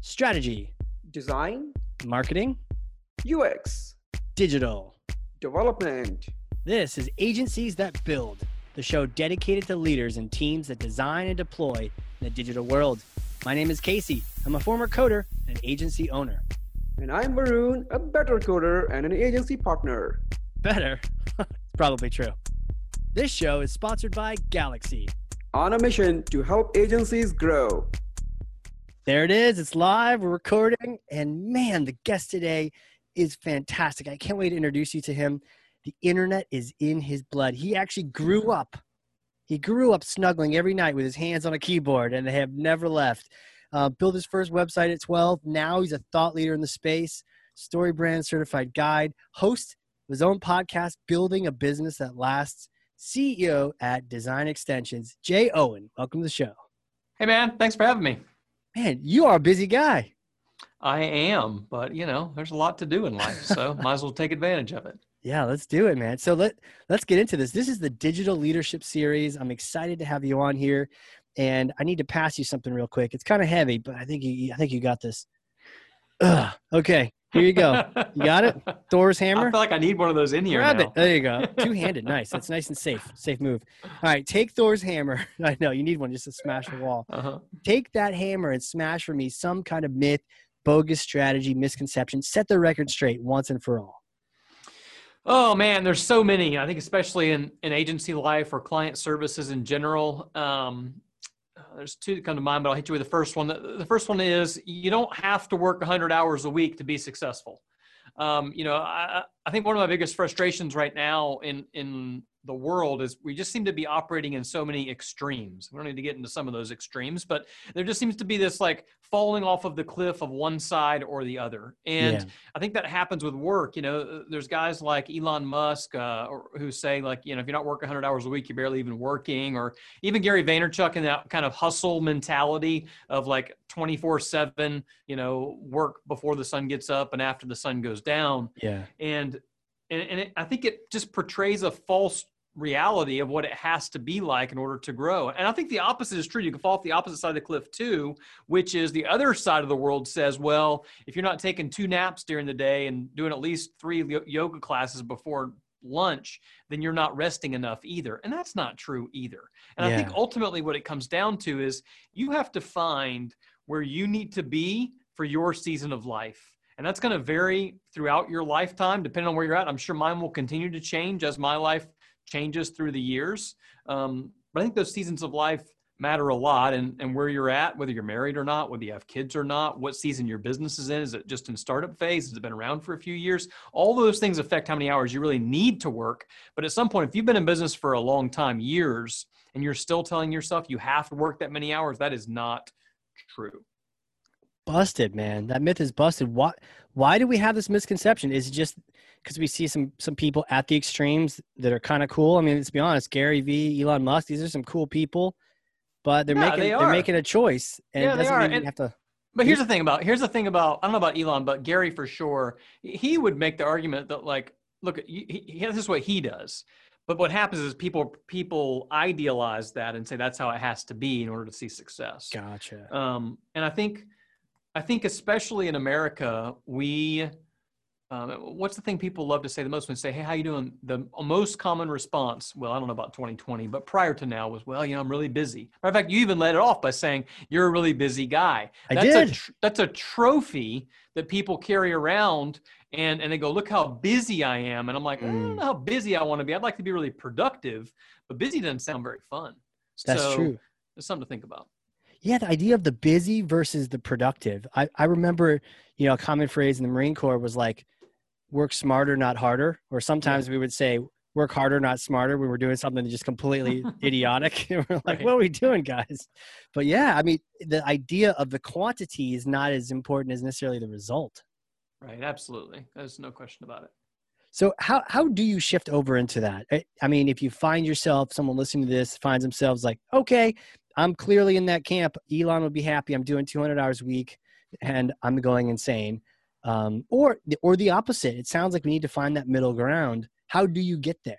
strategy, design, marketing, UX, digital. development. This is Agencies That Build, the show dedicated to leaders and teams that design and deploy in the digital world. My name is Casey. I'm a former coder and agency owner. And I'm Varun, a better coder and an agency partner. Better. it's probably true. This show is sponsored by Galaxy. On a mission to help agencies grow. There it is. It's live. We're recording. And man, the guest today is fantastic. I can't wait to introduce you to him. The internet is in his blood. He actually grew up. He grew up snuggling every night with his hands on a keyboard and they have never left. Uh, built his first website at 12. Now he's a thought leader in the space, StoryBrand certified guide, host of his own podcast, Building a Business That Lasts, CEO at Design Extensions. Jay Owen, welcome to the show. Hey man, thanks for having me. Man, you are a busy guy. I am, but you know, there's a lot to do in life, so might as well take advantage of it. Yeah, let's do it, man. So let let's get into this. This is the digital leadership series. I'm excited to have you on here, and I need to pass you something real quick. It's kind of heavy, but I think you I think you got this. Ugh. Okay, here you go. You got it. Thor's hammer. I feel like I need one of those in here Grab now. it. There you go. Two handed. nice. That's nice and safe. Safe move. All right, take Thor's hammer. I know you need one just to smash the wall. Uh-huh. Take that hammer and smash for me some kind of myth, bogus strategy, misconception. Set the record straight once and for all. Oh man, there's so many. I think especially in, in agency life or client services in general. Um, there's two that come to mind, but I'll hit you with the first one. The, the first one is you don't have to work 100 hours a week to be successful. Um, you know, I, I think one of my biggest frustrations right now in in the world is we just seem to be operating in so many extremes. We don't need to get into some of those extremes, but there just seems to be this like falling off of the cliff of one side or the other. And Yeah. I think that happens with work. You know, there's guys like Elon Musk uh, or- who say like, you know, if you're not working 100 hours a week, you're barely even working. Or even Gary Vaynerchuk in that kind of hustle mentality of like 24/7, you know, work before the sun gets up and after the sun goes down Yeah. and and, and it, I think it just portrays a false reality of what it has to be like in order to grow. And I think the opposite is true. You can fall off the opposite side of the cliff too, which is the other side of the world says, well, if you're not taking two naps during the day and doing at least three yoga classes before lunch, then you're not resting enough either. And that's not true either. And I think ultimately what it comes down to is you have to find where you need to be for your season of life. And that's going to vary throughout your lifetime, depending on where you're at. I'm sure mine will continue to change as my life changes through the years. Um, but I think those seasons of life matter a lot and, and where you're at, whether you're married or not, whether you have kids or not, what season your business is in. Is it just in startup phase? Has it been around for a few years? All those things affect how many hours you really need to work. But at some point, if you've been in business for a long time, years, and you're still telling yourself you have to work that many hours, that is not true. Busted man that myth is busted why why do we have this misconception is it just because we see some some people at the extremes that are kind of cool i mean let's be honest gary vee elon musk these are some cool people but they're Yeah, making they are making a choice and Yeah, it doesn't mean you and- have to But here's the thing about here's the thing about I don't know about Elon, but Gary for sure. He would make the argument that like, look, he, he, this is what he does. But what happens is people people idealize that and say that's how it has to be in order to see success. gotcha Um, and I think I think especially in America, we um, what's the thing people love to say the most when they say, "Hey, how you doing?" The most common response, well, I don't know about 2020, but prior to now was, "Well, you know, I'm really busy." Matter of fact, you even let it off by saying you're a really busy guy. I that's did. A tr- that's a trophy that people carry around, and and they go, "Look how busy I am," and I'm like, I Mm. don't know how busy I want to be. I'd like to be really productive, but busy doesn't sound very fun. that's so true It's something to think about. Yeah the idea of the busy versus the productive. I i remember you know a common phrase in the marine corps was like work smarter not harder. Or sometimes we would say work harder not smarter. When we're doing something just completely idiotic. And we're like Right. what are we doing guys? But yeah i mean the idea of the quantity is not as important as necessarily the result. Right, absolutely. There's no question about it. so how how do you shift over into that? I mean if you find yourself someone listening to this finds themselves like okay i'm clearly in that camp elon would be happy i'm doing 200 hours a week and i'm going insane um, or or the opposite it sounds like we need to find that middle ground how do you get there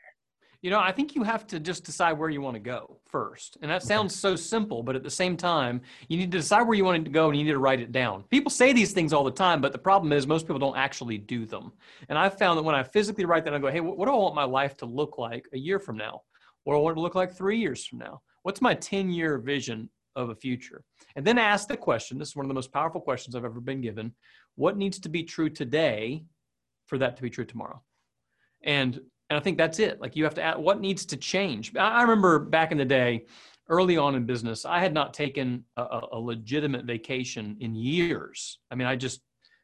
You know, I think you have to just decide where you want to go first. And that sounds so simple, but at the same time, you need to decide where you want to go and you need to write it down. People say these things all the time, but the problem is most people don't actually do them. And I've found that when I physically write that, I go, hey, what do I want my life to look like a year from now? What do I want it to look like three years from now? What's my 10 year vision of a future? And then ask the question this is one of the most powerful questions I've ever been given what needs to be true today for that to be true tomorrow? And and I think that's it. Like you have to add what needs to change. I remember back in the day, early on in business, I had not taken a, a legitimate vacation in years. I mean, I just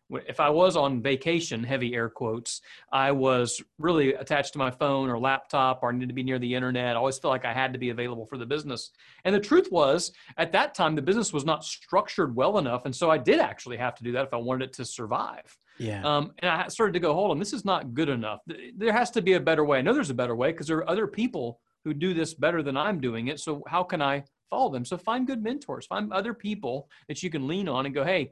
if I was on vacation, heavy air quotes, I was really attached to my phone or laptop or I needed to be near the internet. I always felt like I had to be available for the business. And the truth was, at that time, the business was not structured well enough. And so I did actually have to do that if I wanted it to survive. Yeah. Um, and I started to go, hold on, this is not good enough. There has to be a better way. I know there's a better way because there are other people who do this better than I'm doing it. So how can I follow them? So find good mentors, find other people that you can lean on and go, hey,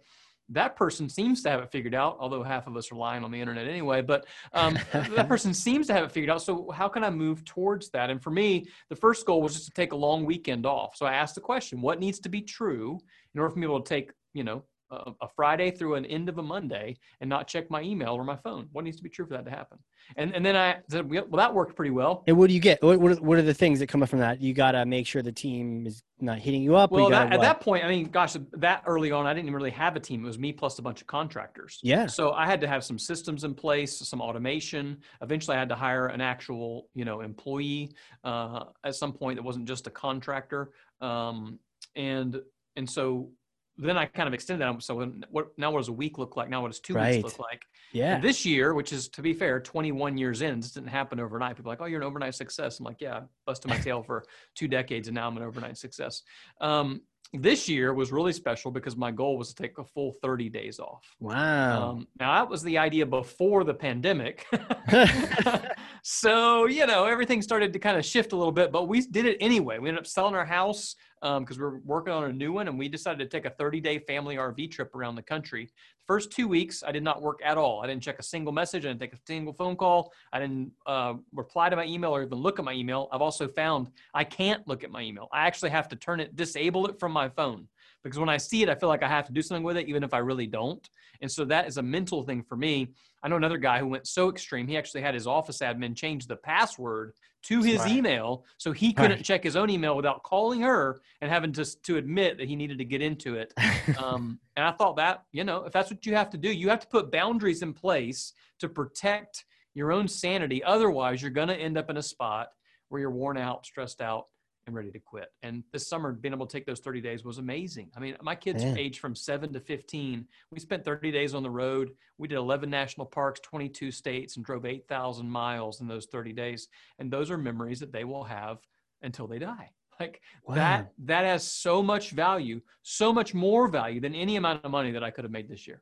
that person seems to have it figured out, although half of us are lying on the internet anyway. But um, that person seems to have it figured out. So, how can I move towards that? And for me, the first goal was just to take a long weekend off. So, I asked the question what needs to be true in order for me to take, you know, a, a, Friday through an end of a Monday and not check my email or my phone? What needs to be true for that to happen? And and then I said, well, that worked pretty well. And what do you get? What what are, what are the things that come up from that? You got to make sure the team is not hitting you up. Well, you that, at that point, I mean, gosh, that early on, I didn't really have a team. It was me plus a bunch of contractors. Yeah. So I had to have some systems in place, some automation. Eventually, I had to hire an actual, you know, employee uh, at some point that wasn't just a contractor. Um, and and so then I kind of extended that. So what now what does a week look like? Now what does two Right. weeks look like? yeah. And this year, which is to be fair, 21 years in, this didn't happen overnight. People are like, oh, you're an overnight success. I'm like, yeah, I busted my tail for two decades and now I'm an overnight success. Um, this year was really special because my goal was to take a full 30 days off. wow. Um, now that was the idea before the pandemic. so, you know, everything started to kind of shift a little bit, but we did it anyway. We ended up selling our house because we are working on a new one and we decided to take a 30 day family RV trip around the country. The First two weeks, I did not work at all. I didn't check a single message. I didn't take a single phone call. I didn't uh, reply to my email or even look at my email. I've also found I can't look at my email. I actually have to turn it, disable it from my phone because when I see it, I feel like I have to do something with it, even if I really don't. And so that is a mental thing for me. I know another guy who went so extreme, he actually had his office admin change the password to his Right. email so he couldn't Right. check his own email without calling her and having to, to admit that he needed to get into it. Um, and I thought that, you know, if that's what you have to do, you have to put boundaries in place to protect your own sanity. Otherwise, you're going to end up in a spot where you're worn out, stressed out, and ready to quit. And this summer, being able to take those 30 days was amazing. I mean, my kids aged from seven to 15. We spent 30 days on the road. We did 11 national parks, 22 states, and drove 8,000 miles in those 30 days. And those are memories that they will have until they die. Like Wow. that, that has so much value, so much more value than any amount of money that I could have made this year.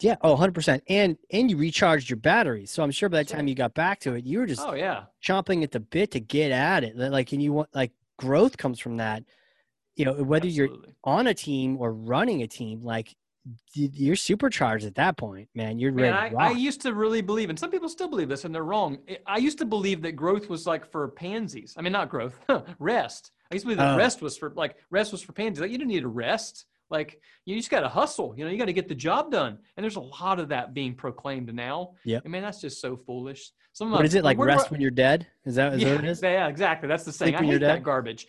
Yeah. Oh, 100%. And and you recharged your batteries. So I'm sure by the time you got back to it, you were just Oh yeah. chomping at the bit to get at it. Like, and you want like growth comes from that. You know, whether you're on a team or running a team, like you're supercharged at that point, man. You're Man, ready. I, to I rock. used to really believe, and some people still believe this, and they're wrong. I- I used to believe that growth was like for pansies. I mean, not growth, rest. I used to believe that Oh. rest was for like rest was for pansies. Like you didn't need to rest. Like you just got to hustle. You know, you got to get the job done. And there's a lot of that being proclaimed now. Yeah. I mean, that's just so foolish. Some of what is it like? Rest when you're dead? Is that is yeah, that what it is? yeah, exactly. That's the saying. Sleep I hate that garbage.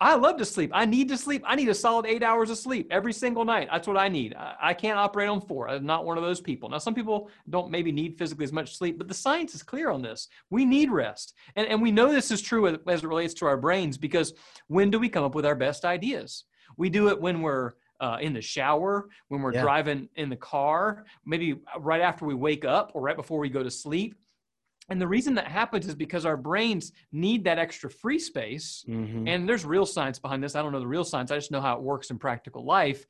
I love to sleep. I need to sleep. I need a solid eight hours of sleep every single night. That's what I need. I, I can't operate on four. I'm not one of those people. Now, some people don't maybe need physically as much sleep, but the science is clear on this. We need rest. And, and we know this is true as it relates to our brains because when do we come up with our best ideas? We do it when we're uh, in the shower, when we're Yeah. driving in the car, maybe right after we wake up or right before we go to sleep. And the reason that happens is because our brains need that extra free space. Mhm. And there's real science behind this. I don't know the real science, I just know how it works in practical life.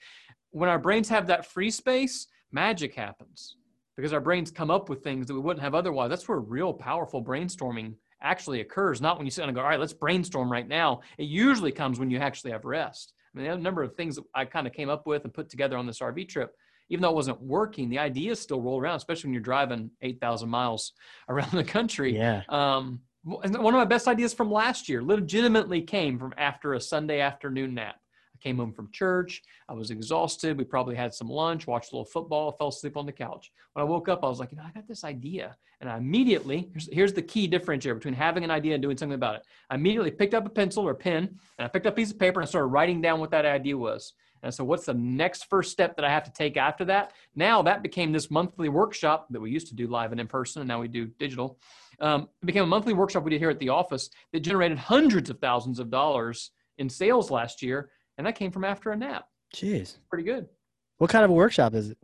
When our brains have that free space, magic happens because our brains come up with things that we wouldn't have otherwise. That's where real powerful brainstorming actually occurs, not when you sit and go, all right, let's brainstorm right now. It usually comes when you actually have rest. I mean, a number of things that I kind of came up with and put together on this RV trip. Even though it wasn't working, the ideas still roll around, especially when you're driving 8,000 miles around the country. Yeah. Um, one of my best ideas from last year legitimately came from after a Sunday afternoon nap. I came home from church. I was exhausted. We probably had some lunch, watched a little football, fell asleep on the couch. When I woke up, I was like, you know, I got this idea. And I immediately, here's, here's the key differentiator between having an idea and doing something about it. I immediately picked up a pencil or a pen and I picked up a piece of paper and I started writing down what that idea was. And so, what's the next first step that I have to take after that? Now, that became this monthly workshop that we used to do live and in person, and now we do digital. Um, it became a monthly workshop we did here at the office that generated hundreds of thousands of dollars in sales last year. And that came from after a nap. Jeez. Pretty good. What kind of a workshop is it?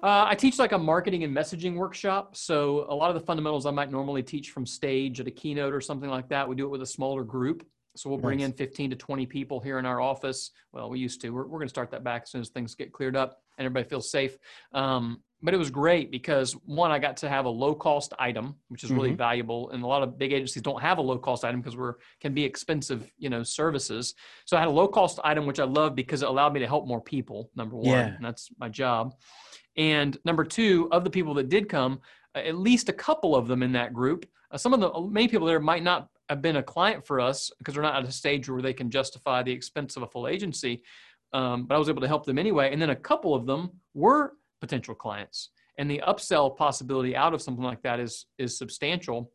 Uh, I teach like a marketing and messaging workshop. So a lot of the fundamentals I might normally teach from stage at a keynote or something like that. We do it with a smaller group. So we'll bring nice. in 15 to 20 people here in our office. Well, we used to. We're, we're going to start that back as soon as things get cleared up and everybody feels safe. Um, but it was great because one, I got to have a low cost item, which is really mm-hmm. valuable. And a lot of big agencies don't have a low cost item because we're can be expensive, you know, services. So I had a low cost item, which I love because it allowed me to help more people. Number one, yeah. and that's my job. And number two, of the people that did come, at least a couple of them in that group, uh, some of the many people there might not have been a client for us because they're not at a stage where they can justify the expense of a full agency. Um, but I was able to help them anyway. And then a couple of them were potential clients. And the upsell possibility out of something like that is is substantial.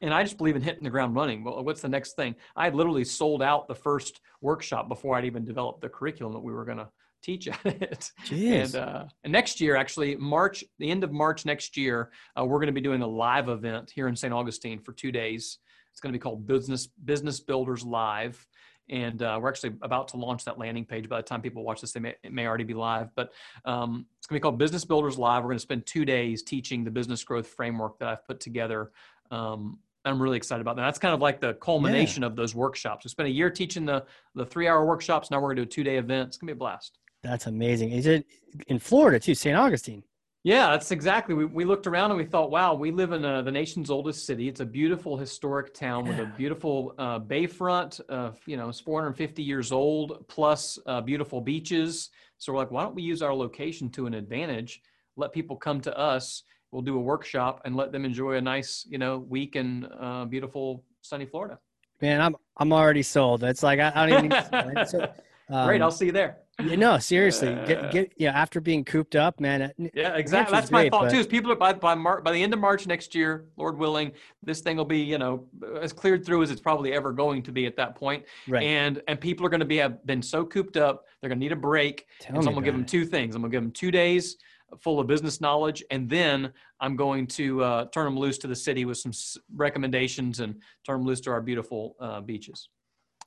And i just believe in hitting the ground running. Well what's the next thing? I literally sold out the first workshop before i'd even developed the curriculum that we were going to teach at it. And uh, and next year actually march the end of march next year uh, we're going to be doing a live event here in st augustine for two days. It's going to be called business business builders live and uh, we're actually about to launch that landing page. By the time people watch this, they may, it may already be live. But um, it's going to be called Business Builders Live. We're going to spend two days teaching the business growth framework that I've put together. Um, I'm really excited about that. That's kind of like the culmination yeah. of those workshops. We spent a year teaching the the three hour workshops. Now we're going to do a two day event. It's going to be a blast. That's amazing. Is it in Florida too, St. Augustine? Yeah, that's exactly. We, we looked around and we thought, wow, we live in a, uh, the nation's oldest city. It's a beautiful historic town with a beautiful uh, bayfront. Uh, you know, it's 450 years old, plus uh, beautiful beaches. So we're like, why don't we use our location to an advantage? Let people come to us. We'll do a workshop and let them enjoy a nice, you know, week in uh, beautiful sunny Florida. Man, I'm I'm already sold. It's like I, I don't even. Um, Great, I'll see you there. You know, seriously, get get yeah. After being cooped up, man. Yeah, exactly. That's my thought but... too. Is people are by by Mar- by the end of March next year, Lord willing, this thing will be you know as cleared through as it's probably ever going to be at that point. Right. And and people are going to be have been so cooped up, they're going to need a break. Tell and so I'm going to give them two things. I'm going to give them two days full of business knowledge, and then I'm going to uh, turn them loose to the city with some recommendations and turn them loose to our beautiful uh, beaches.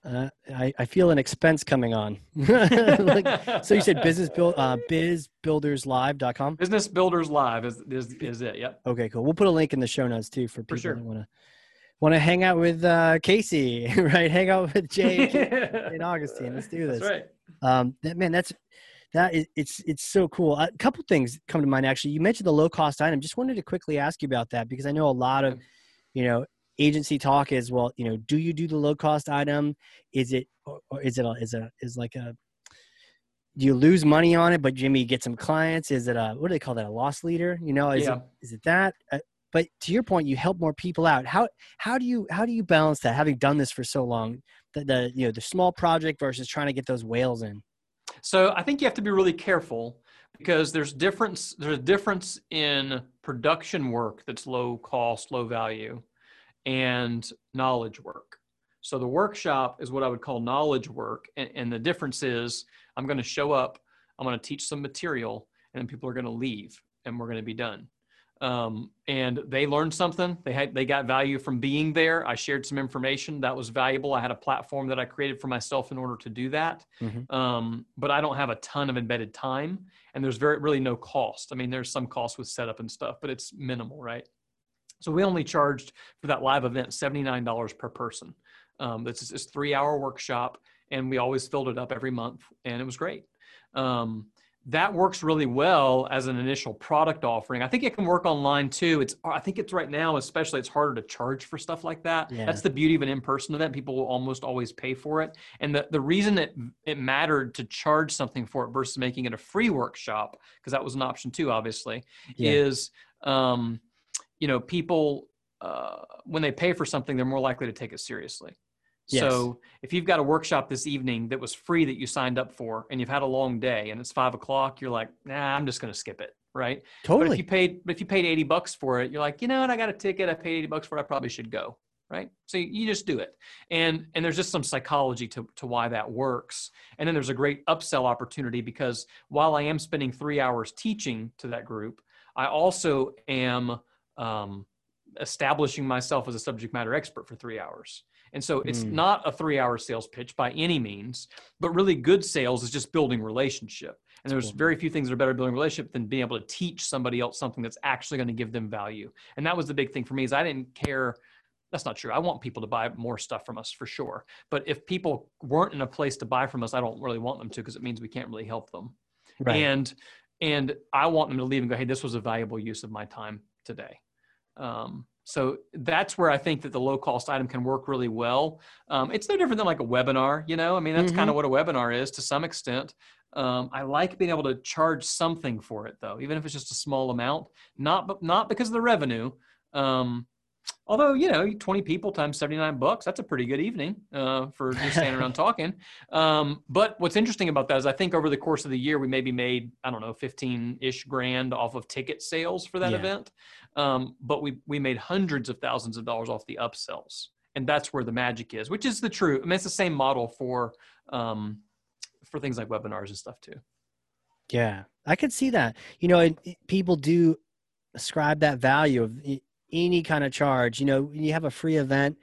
Uh, I, I feel an expense coming on. like, so you said business build uh, bizbuilderslive.com? Business Builders Live is, is, is it. Yep. Okay, cool. We'll put a link in the show notes too for people for sure. that want to want to hang out with uh, Casey, right? Hang out with Jay and Augustine. Let's do this. That's right. Um, that man, that's that is it's it's so cool. A couple things come to mind actually. You mentioned the low cost item. Just wanted to quickly ask you about that because I know a lot of you know agency talk is well you know do you do the low cost item? Is it or, or is it a, is a is like a do you lose money on it but jimmy get some clients? Is it a what do they call that a loss leader? You know is yeah. it is it that? Uh, but to your point you help more people out. How how do you how do you balance that having done this for so long the, the you know the small project versus trying to get those whales in? So i think you have to be really careful because there's difference there's a difference in production work that's low cost low value and knowledge work. So the workshop is what I would call knowledge work. And, and the difference is I'm going to show up, I'm going to teach some material, and then people are going to leave and we're going to be done. Um, and they learned something. They had, they got value from being there. I shared some information that was valuable. I had a platform that I created for myself in order to do that. Mm-hmm. Um, but I don't have a ton of embedded time and there's very, really no cost. I mean, there's some cost with setup and stuff, but it's minimal, right? So we only charged for that live event $79 per person. Um, this is this three hour workshop and we always filled it up every month and it was great. Um, that works really well as an initial product offering. I think it can work online too. It's I think it's right now, especially it's harder to charge for stuff like that. Yeah. That's the beauty of an in-person event. People will almost always pay for it. And the, the reason that it mattered to charge something for it versus making it a free workshop, because that was an option too, obviously, yeah. is um, you know, people uh, when they pay for something, they're more likely to take it seriously. Yes. So if you've got a workshop this evening that was free that you signed up for, and you've had a long day, and it's five o'clock, you're like, nah, I'm just going to skip it, right? Totally. But if you paid, but if you paid eighty bucks for it, you're like, you know what? I got a ticket. I paid eighty bucks for it. I probably should go, right? So you, just do it, and and there's just some psychology to to why that works. And then there's a great upsell opportunity because while I am spending three hours teaching to that group, I also am um, establishing myself as a subject matter expert for three hours. And so it's Mm. not a three hour sales pitch by any means, but really good sales is just building relationship. And there's cool. very few things that are better building relationship than being able to teach somebody else something that's actually going to give them value. And that was the big thing for me is I didn't care. That's not true. I want people to buy more stuff from us for sure. But if people weren't in a place to buy from us, I don't really want them to because it means we can't really help them. Right. And and I want them to leave and go, hey, this was a valuable use of my time today. Um, so that's where I think that the low cost item can work really well. Um, it's no different than like a webinar, you know. I mean, that's kind of what a webinar is to some extent. Um, I like being able to charge something for it, though, even if it's just a small amount. Not not because of the revenue. Um, although you know, 20 people times 79 bucks—that's a pretty good evening uh, for just standing around talking. Um, but what's interesting about that is I think over the course of the year we maybe made I don't know 15-ish grand off of ticket sales for that Yeah. event. Um, but we we made hundreds of thousands of dollars off the upsells, and that's where the magic is, which is the true. I mean, it's the same model for um, for things like webinars and stuff too. Yeah, I could see that. You know, and it- people do ascribe that value of i- any kind of charge. You know, when you have a free event,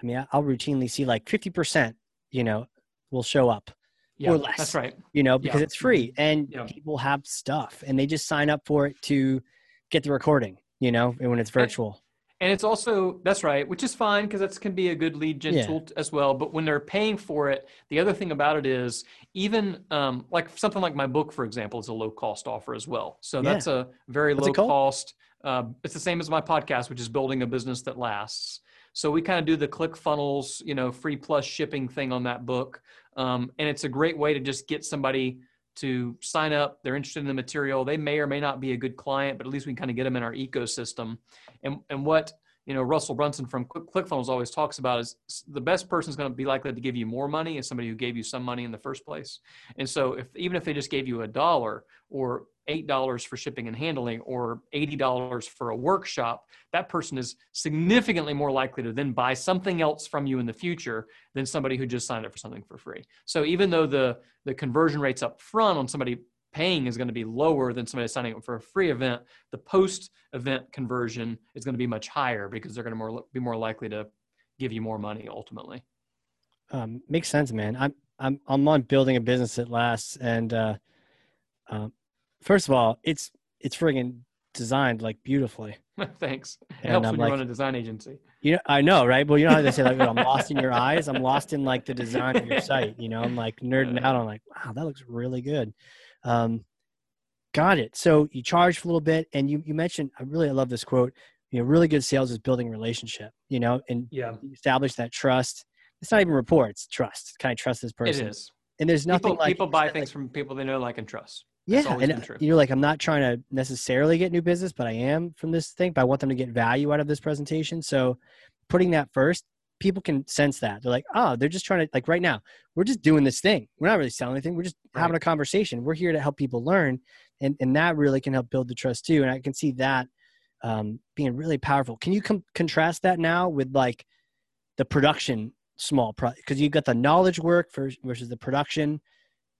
I mean, I'll routinely see like 50%, you know, will show up, Yeah, Or less. That's right. you know, because Yeah. it's free mm-hmm. and Yeah. people have stuff and they just sign up for it to get the recording, you know, and when it's virtual. And it's also that's right, which is fine because that can be a good lead gen Yeah. tool as well. But when they're paying for it, the other thing about it is even um, like something like my book, for example, is a low cost offer as well. So Yeah. that's a very low cost. Uh, it's the same as my podcast, which is building a business that lasts. So we kind of do the ClickFunnels, you know, free plus shipping thing on that book, um, and it's a great way to just get somebody to sign up. They're interested in the material. They may or may not be a good client, but at least we can kind of get them in our ecosystem. And and what you know Russell Brunson from ClickFunnels always talks about is the best person is going to be likely to give you more money is somebody who gave you some money in the first place. And so if even if they just gave you a dollar or eight dollars for shipping and handling or eighty dollars for a workshop, that person is significantly more likely to then buy something else from you in the future than somebody who just signed up for something for free. So even though the the conversion rates up front on somebody paying is going to be lower than somebody signing up for a free event, the post event conversion is going to be much higher because they're going to more, be more likely to give you more money ultimately. Um, makes sense, man. I'm, I'm, I'm on building a business that lasts. And, uh, um, first of all, it's, it's friggin' designed like beautifully. Thanks. It And helps I'm when you like- run a design agency. You know, I know, right? Well, you know how they say like, "I'm lost in your eyes." I'm lost in like the design of your site. You know, I'm like nerding out. I'm like, wow, that looks really good. Um, got it. So you charge for a little bit, and you you mentioned. I really I love this quote. You know, really good sales is building relationship. You know, and Yeah, establish that trust. It's not even reports. trust. Can I trust this person? is. And there's nothing People, like people buy things from people they know, like, and trust. That's yeah, and you're like, I'm not trying to necessarily get new business, but I am from this thing. But I want them to get value out of this presentation. So, putting that first, people can sense that. They're like, oh, they're just trying to like right now. We're just doing this thing. We're not really selling anything. We're just having a conversation. We're here to help people learn, and and that really can help build the trust too. And I can see that um, being really powerful. Can you com- contrast that now with like the production small pro because you've got the knowledge work for, versus the production.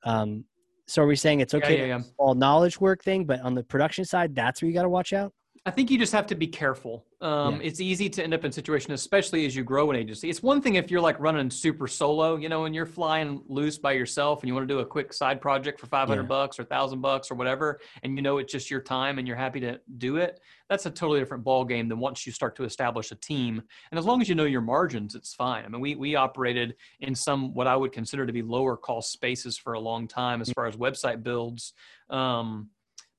Um, so are we saying it's okay yeah, yeah. have a small knowledge work thing, but on the production side, that's where you got to watch out? I think you just have to be careful. Um, Yeah. It's easy to end up in situations, especially as you grow an agency. It's one thing if you're like running super solo, you know, and you're flying loose by yourself and you want to do a quick side project for 500 Yeah. bucks or 1000 bucks or whatever, and you know it's just your time and you're happy to do it. That's a totally different ball game than once you start to establish a team. And as long as you know your margins, it's fine. I mean, we we operated in some what I would consider to be lower cost spaces for a long time as far as website builds. Um,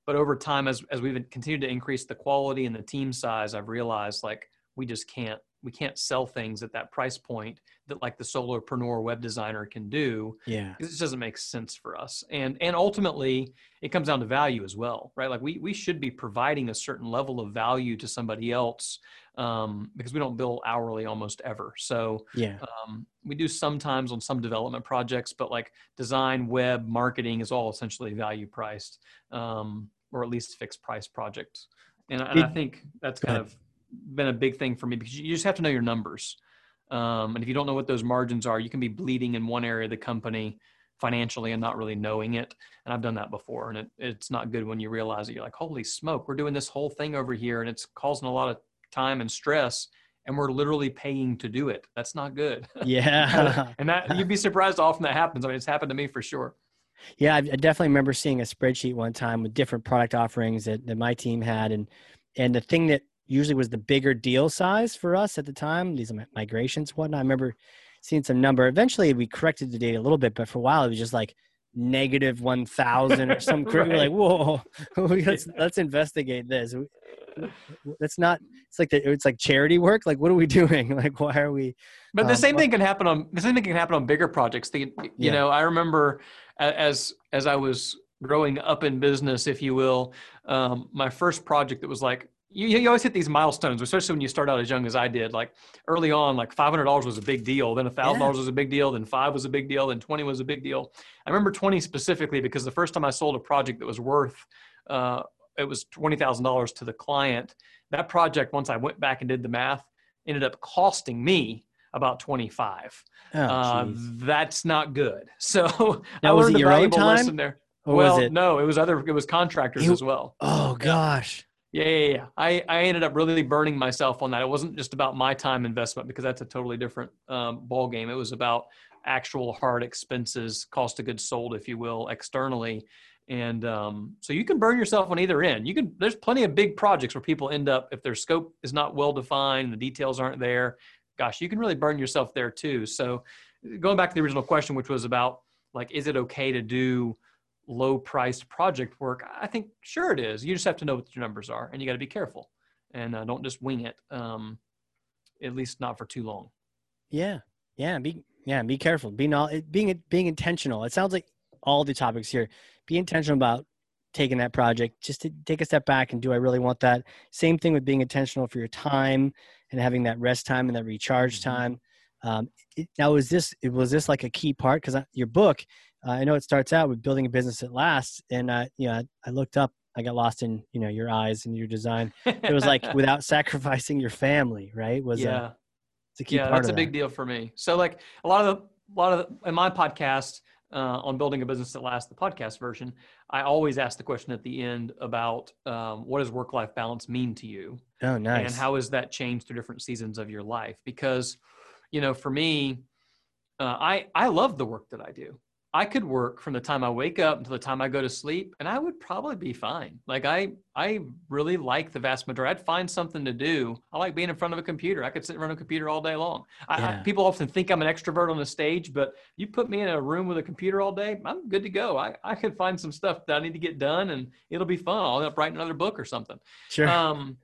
but over time as, as we've continued to increase the quality and the team size i've realized like we just can't we can't sell things at that price point that like the solopreneur web designer can do Yeah. it just doesn't make sense for us and and ultimately it comes down to value as well right like we we should be providing a certain level of value to somebody else um, because we don't bill hourly almost ever so Yeah. um, we do sometimes on some development projects but like design web marketing is all essentially value priced um, or at least fixed price projects and, I- and i think that's kind of been a big thing for me because you just have to know your numbers um, and if you don't know what those margins are you can be bleeding in one area of the company financially and not really knowing it and i've done that before and it, it's not good when you realize that you're like holy smoke we're doing this whole thing over here and it's causing a lot of time and stress and we're literally paying to do it that's not good Yeah. and that you'd be surprised how often that happens. I mean, it's happened to me for sure. Yeah, I, definitely remember seeing a spreadsheet one time with different product offerings that, that my team had, and and the thing that usually was the bigger deal size for us at the time, these mi- migrations, whatnot. I remember seeing some number. Eventually, we corrected the data a little bit, but for a while, it was just like negative one thousand or some. cra- We're like, whoa, let's let's investigate this. That's not. It's like the, it's like charity work. Like, what are we doing? Like, why are we? But the Um, same thing can happen on the same thing can happen on bigger projects. The, you Yeah. know, I remember as as I was growing up in business, if you will, um, my first project that was like you, you always hit these milestones, especially when you start out as young as I did. Like early on, like five hundred dollars was a big deal, then thousand dollars was a big deal, then five was a big deal, then twenty was a big deal. I remember twenty specifically because the first time I sold a project that was worth uh, it was twenty thousand dollars to the client. That project, once I went back and did the math, ended up costing me about 25. Oh, uh, that's not good. So I Now, was learned a your own valuable time? lesson there. or well, it? no, it was other, it was contractors You- as well. Oh gosh. Yeah, yeah, yeah. I, I ended up really burning myself on that. It wasn't just about my time investment because that's a totally different um, ball game. It was about actual hard expenses, cost of goods sold, if you will, externally. And um, so you can burn yourself on either end. You can. There's plenty of big projects where people end up if their scope is not well defined, the details aren't there. Gosh, you can really burn yourself there too. So going back to the original question, which was about like, is it okay to do low priced project work? I think sure it is. You just have to know what your numbers are, and you got to be careful, and uh, don't just wing it. Um, at least not for too long. Yeah, yeah. Be yeah. Be careful. Be not being being intentional. It sounds like all the topics here. Be intentional about taking that project. Just to take a step back and do I really want that? Same thing with being intentional for your time and having that rest time and that recharge Mhm. time. Um, it, now, is this was this like a key part? Because your book, uh, I know it starts out with building a business that lasts, and uh, you know, I, I looked up. I got lost in you know your eyes and your design. It was like without sacrificing your family, right? Was yeah. a, it's a key yeah, part that's a big deal for me. So like a lot of the, a lot of the, in my podcast uh, on building a business that lasts, the podcast version, I always ask the question at the end about um, what does work life balance mean to you, Oh, nice. and how has that changed through different seasons of your life? Because, you know, for me, uh, I I love the work that I do. I could work from the time I wake up until the time I go to sleep, and I would probably be fine. Like I, I really like the vast majority. I'd find something to do. I like being in front of a computer. I could sit in front of a computer all day long. I, I, people often think I'm an extrovert on the stage, but you put me in a room with a computer all day, I'm good to go. I, I could find some stuff that I need to get done, and it'll be fun. I'll end up writing another book or something sure. um,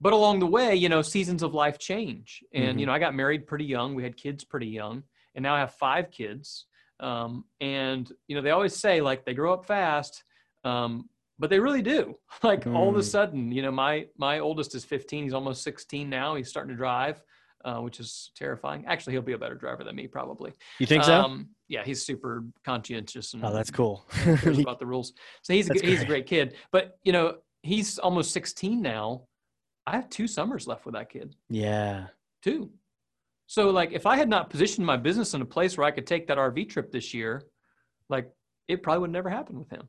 but along the way, you know, seasons of life change. And, Mhm. you know, I got married pretty young. We had kids pretty young. And now I have five kids. Um, and, you know, they always say like they grow up fast. Um, but they really do. Like all of a Mm. sudden, you know, my my oldest is 15. He's almost 16 now. He's starting to drive, uh, which is terrifying. Actually, he'll be a better driver than me, probably. you think so? Um, yeah, he's super conscientious. And oh, that's cool. cares about the rules. So he's a, That's he's a great kid. But you know, he's almost 16 now. I have two summers left with that kid. yeah. Two. So like if I had not positioned my business in a place where I could take that RV trip this year, like it probably would never happen with him.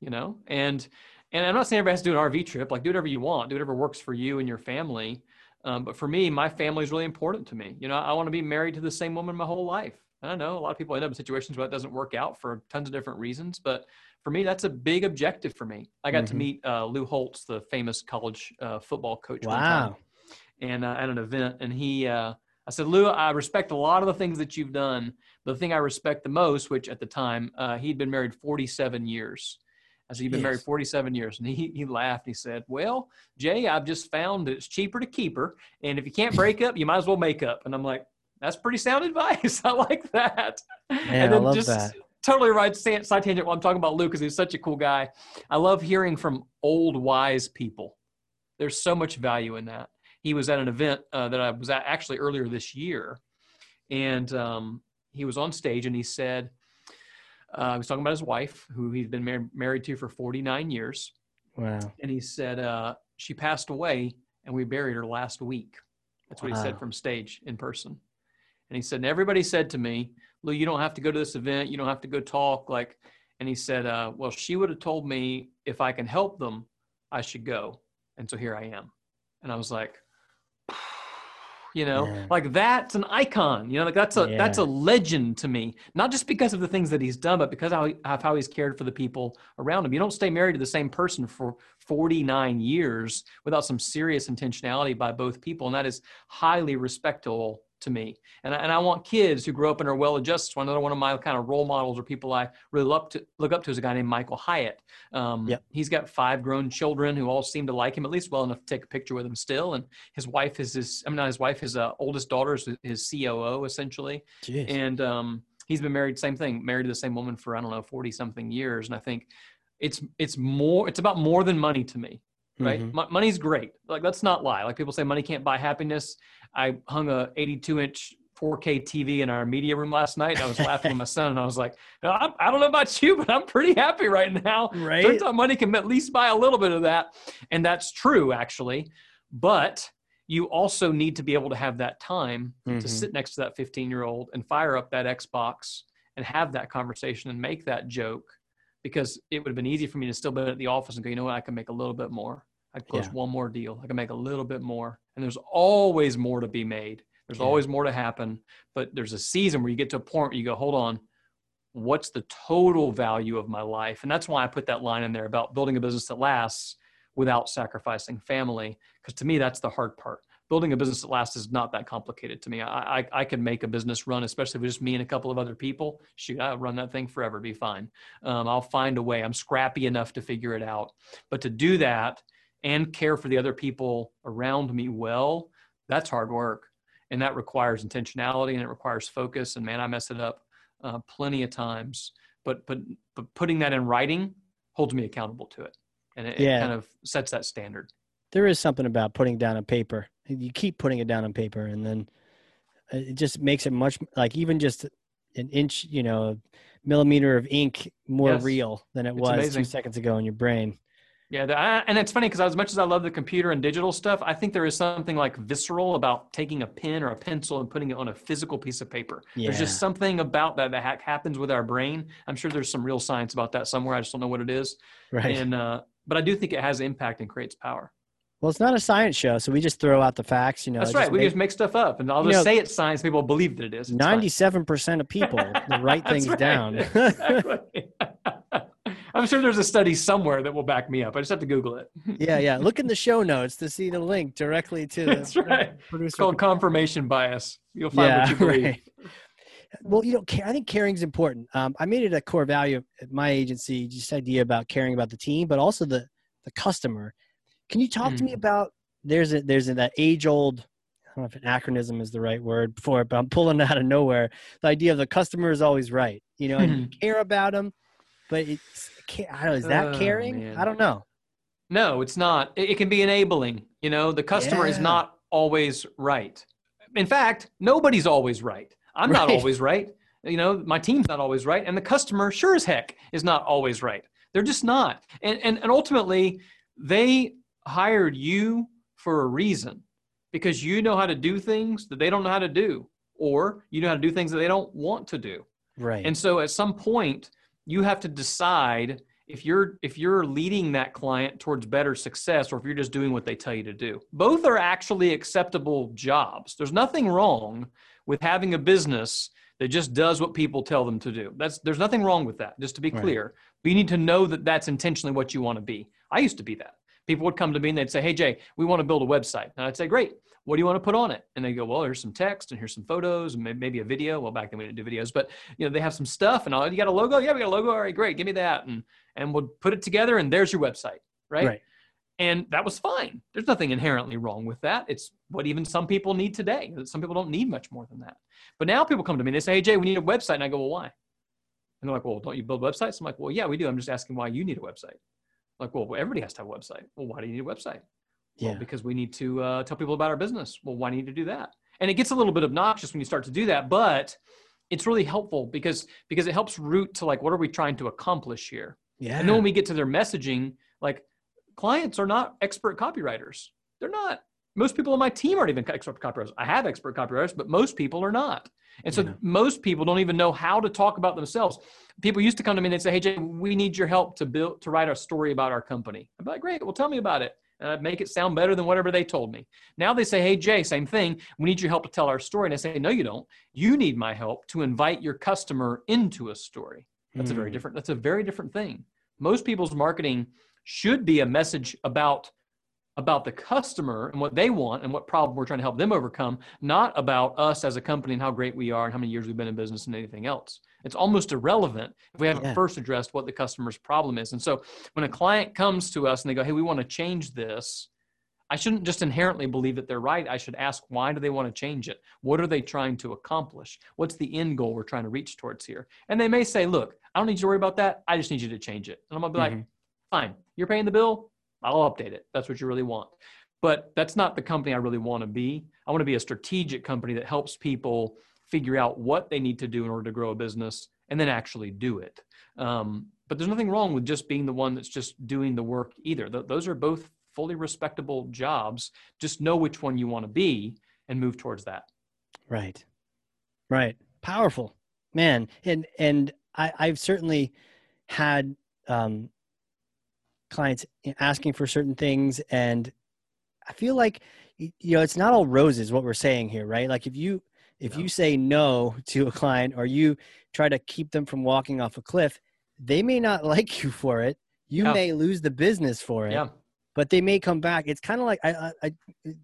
You know? And and I'm not saying everybody has to do an RV trip, like do whatever you want, do whatever works for you and your family. Um, but for me, my family is really important to me. You know, I want to be married to the same woman my whole life. And I know a lot of people end up in situations where that doesn't work out for tons of different reasons, but for me, that's a big objective for me. I got to Mhm. meet uh, Lou Holtz, the famous college uh, football coach, one time Wow. and uh, at an event, and he, uh, I said, Lou, I respect a lot of the things that you've done. But the thing I respect the most, which at the time uh, he'd been married 47 years, I said, You've been married 47 years. And he, he laughed. He said, Well, Jay, I've just found that it's cheaper to keep her. And if you can't break up, you might as well make up. And I'm like, That's pretty sound advice. I like that. Man, I love that. totally right side side tangent while I'm talking about Luke because he's such a cool guy. I love hearing from old wise people. There's so much value in that. He was at an event uh, that I was at actually earlier this year, and um, he was on stage and he said, uh, he was talking about his wife, who he'd been mar- married to for 49 years, Wow. and he said uh, she passed away and we buried her last week. That's what he said from stage in person. And he said, and everybody said to me, Lou, you don't have to go to this event. You don't have to go talk. Like, and he said, uh, well, she would have told me if I can help them, I should go. And so here I am. And I was like, you know, Yeah. like that's an icon, you know, like that's a, that's a legend to me, not just because of the things that he's done, but because how of how he's cared for the people around him. You don't stay married to the same person for 49 years without some serious intentionality by both people. And that is highly respectable to me. And I, and I want kids who grow up and are well adjusted. So another one of my kind of role models or people I really look to look up to is a guy named Michael Hyatt. Um, Yep. He's got five grown children who all seem to like him at least well enough to take a picture with him still. And his wife is his, I mean, not his wife, his uh, oldest daughter is his COO essentially Jeez. and um, he's been married same thing married to the same woman for i don't know 40 something years and i think it's it's more it's about more than money to me right Mhm. Mo- money's great like let's not lie like people say money can't buy happiness i hung a 82 inch 4k tv in our media room last night i was laughing with my son and i was like I, I don't know about you but i'm pretty happy right now Right? Turns out money can at least buy a little bit of that. And that's true, actually. But you also need to be able to have that time Mhm. to sit next to that 15 year old and fire up that Xbox and have that conversation and make that joke because it would have been easy for me to still be at the office and go, you know what, I can make a little bit more. I can close Yeah. one more deal. I can make a little bit more. And there's always more to be made. There's Yeah. always more to happen. But there's a season where you get to a point where you go, hold on, what's the total value of my life? And that's why I put that line in there about building a business that lasts without sacrificing family. Because to me, that's the hard part. Building a business that lasts is not that complicated to me. I, I, I could make a business run, especially with just me and a couple of other people. Shoot, I'll run that thing forever, be fine. Um, I'll find a way. I'm scrappy enough to figure it out. But to do that and care for the other people around me well, that's hard work. And that requires intentionality and it requires focus. And man, I mess it up uh, plenty of times. But but but putting that in writing holds me accountable to it, and it, Yeah. it kind of sets that standard. there is something about putting down a paper. You keep putting it down on paper, and then it just makes it much like even just an inch, you know, millimeter of ink more Yes. real than it It's was amazing. two seconds ago in your brain. Yeah, the, I, and it's funny because as much as I love the computer and digital stuff, I think there is something like visceral about taking a pen or a pencil and putting it on a physical piece of paper. There's just something about that that ha- happens with our brain. I'm sure there's some real science about that somewhere. I just don't know what it is. Right. And uh, but I do think it has impact and creates power. Well, it's not a science show, so we just throw out the facts. You know, That's right. just we make- just make stuff up, and I'll just know, say it's science. People believe that it is. 97% of people write things right. down. Exactly. I'm sure there's a study somewhere that will back me up. I just have to Google it. yeah, yeah. Look in the show notes to see the link directly to the That's right. producer. It's called confirmation bias. You'll find what you believe. right. Well, you know, I think caring is important. Um, I made it a core value at my agency. Just idea about caring about the team, but also the the customer. Can you talk to me Mhm. about? There's a there's a, that age old. I don't know if an acronym is the right word for it, but I'm pulling it out of nowhere. The idea of the customer is always right. You know, and you care about them, but it's I don't know. Is that Oh, caring? man. I don't know. No, it's not. It, it can be enabling. You know, the customer is not always right. In fact, nobody's always right. I'm not always right. You know, my team's not always right, and the customer sure as heck is not always right. They're just not. And and, and ultimately, they hired you for a reason because you know how to do things that they don't know how to do, or you know how to do things that they don't want to do. Right. And so at some point you have to decide if you're if you're leading that client towards better success or if you're just doing what they tell you to do. Both are actually acceptable jobs. There's nothing wrong with having a business that just does what people tell them to do. That's there's nothing wrong with that. Just to be Right. clear, but you need to know that that's intentionally what you want to be. I used to be that. People would come to me and they'd say, "Hey Jay, we want to build a website." And I'd say, "Great. what do you want to put on it? And they go, well, here's some text and here's some photos and maybe a video. Well, back then we didn't do videos, but you know, they have some stuff and all, you got a logo? Yeah, we got a logo. All right, great. Give me that. And, and we'll put it together and there's your website. Right. Right. And that was fine. There's nothing inherently wrong with that. It's what even some people need today. Some people don't need much more than that. But now people come to me and they say, Hey, Jay, we need a website. And I go, Well, why? And they're like, Well, don't you build websites? I'm like, Well, yeah, we do. I'm just asking why you need a website. Like, well, everybody has to have a website. Well, why do you need a website? Yeah. Well, because we need to uh, tell people about our business. Well, why do you need to do that? And it gets a little bit obnoxious when you start to do that, but it's really helpful because because it helps root to like what are we trying to accomplish here. yeah. And then when we get to their messaging, like clients are not expert copywriters. They're not. Most people on my team aren't even expert copywriters. I have expert copywriters, but most people are not. And so Yeah. most people don't even know how to talk about themselves. People used to come to me and they'd say, "Hey Jay, we need your help to build to write a story about our company." I'd be like, "Great, well tell me about it." And I'd make it sound better than whatever they told me. Now they say, "Hey Jay, same thing. We need your help to tell our story." And I say, "No, you don't. You need my help to invite your customer into a story." That's a very Mm. different. That's a very different thing. Most people's marketing should be a message about about the customer and what they want and what problem we're trying to help them overcome, not about us as a company and how great we are and how many years we've been in business and anything else. It's almost irrelevant if we haven't Yeah. first addressed what the customer's problem is. And so when a client comes to us and they go, "Hey, we want to change this," I shouldn't just inherently believe that they're right. I should ask, why do they want to change it? What are they trying to accomplish? What's the end goal we're trying to reach towards here? And they may say, look, I don't need you to worry about that. I just need you to change it. And I'm going to be like, Mhm. fine, you're paying the bill. I'll update it. That's what you really want. But that's not the company I really want to be. I want to be a strategic company that helps people figure out what they need to do in order to grow a business and then actually do it. Um, but there's nothing wrong with just being the one that's just doing the work either. Th- those are both fully respectable jobs. Just know which one you want to be and move towards that. Right. Right. Powerful. Man. And and I, I've certainly had um clients asking for certain things and I feel like you know it's not all roses what we're saying here, right? Like if you if No. you say no to a client or you try to keep them from walking off a cliff, they may not like you for it. You Yeah. may lose the business for it Yeah. but they may come back. It's kind of like I, I, I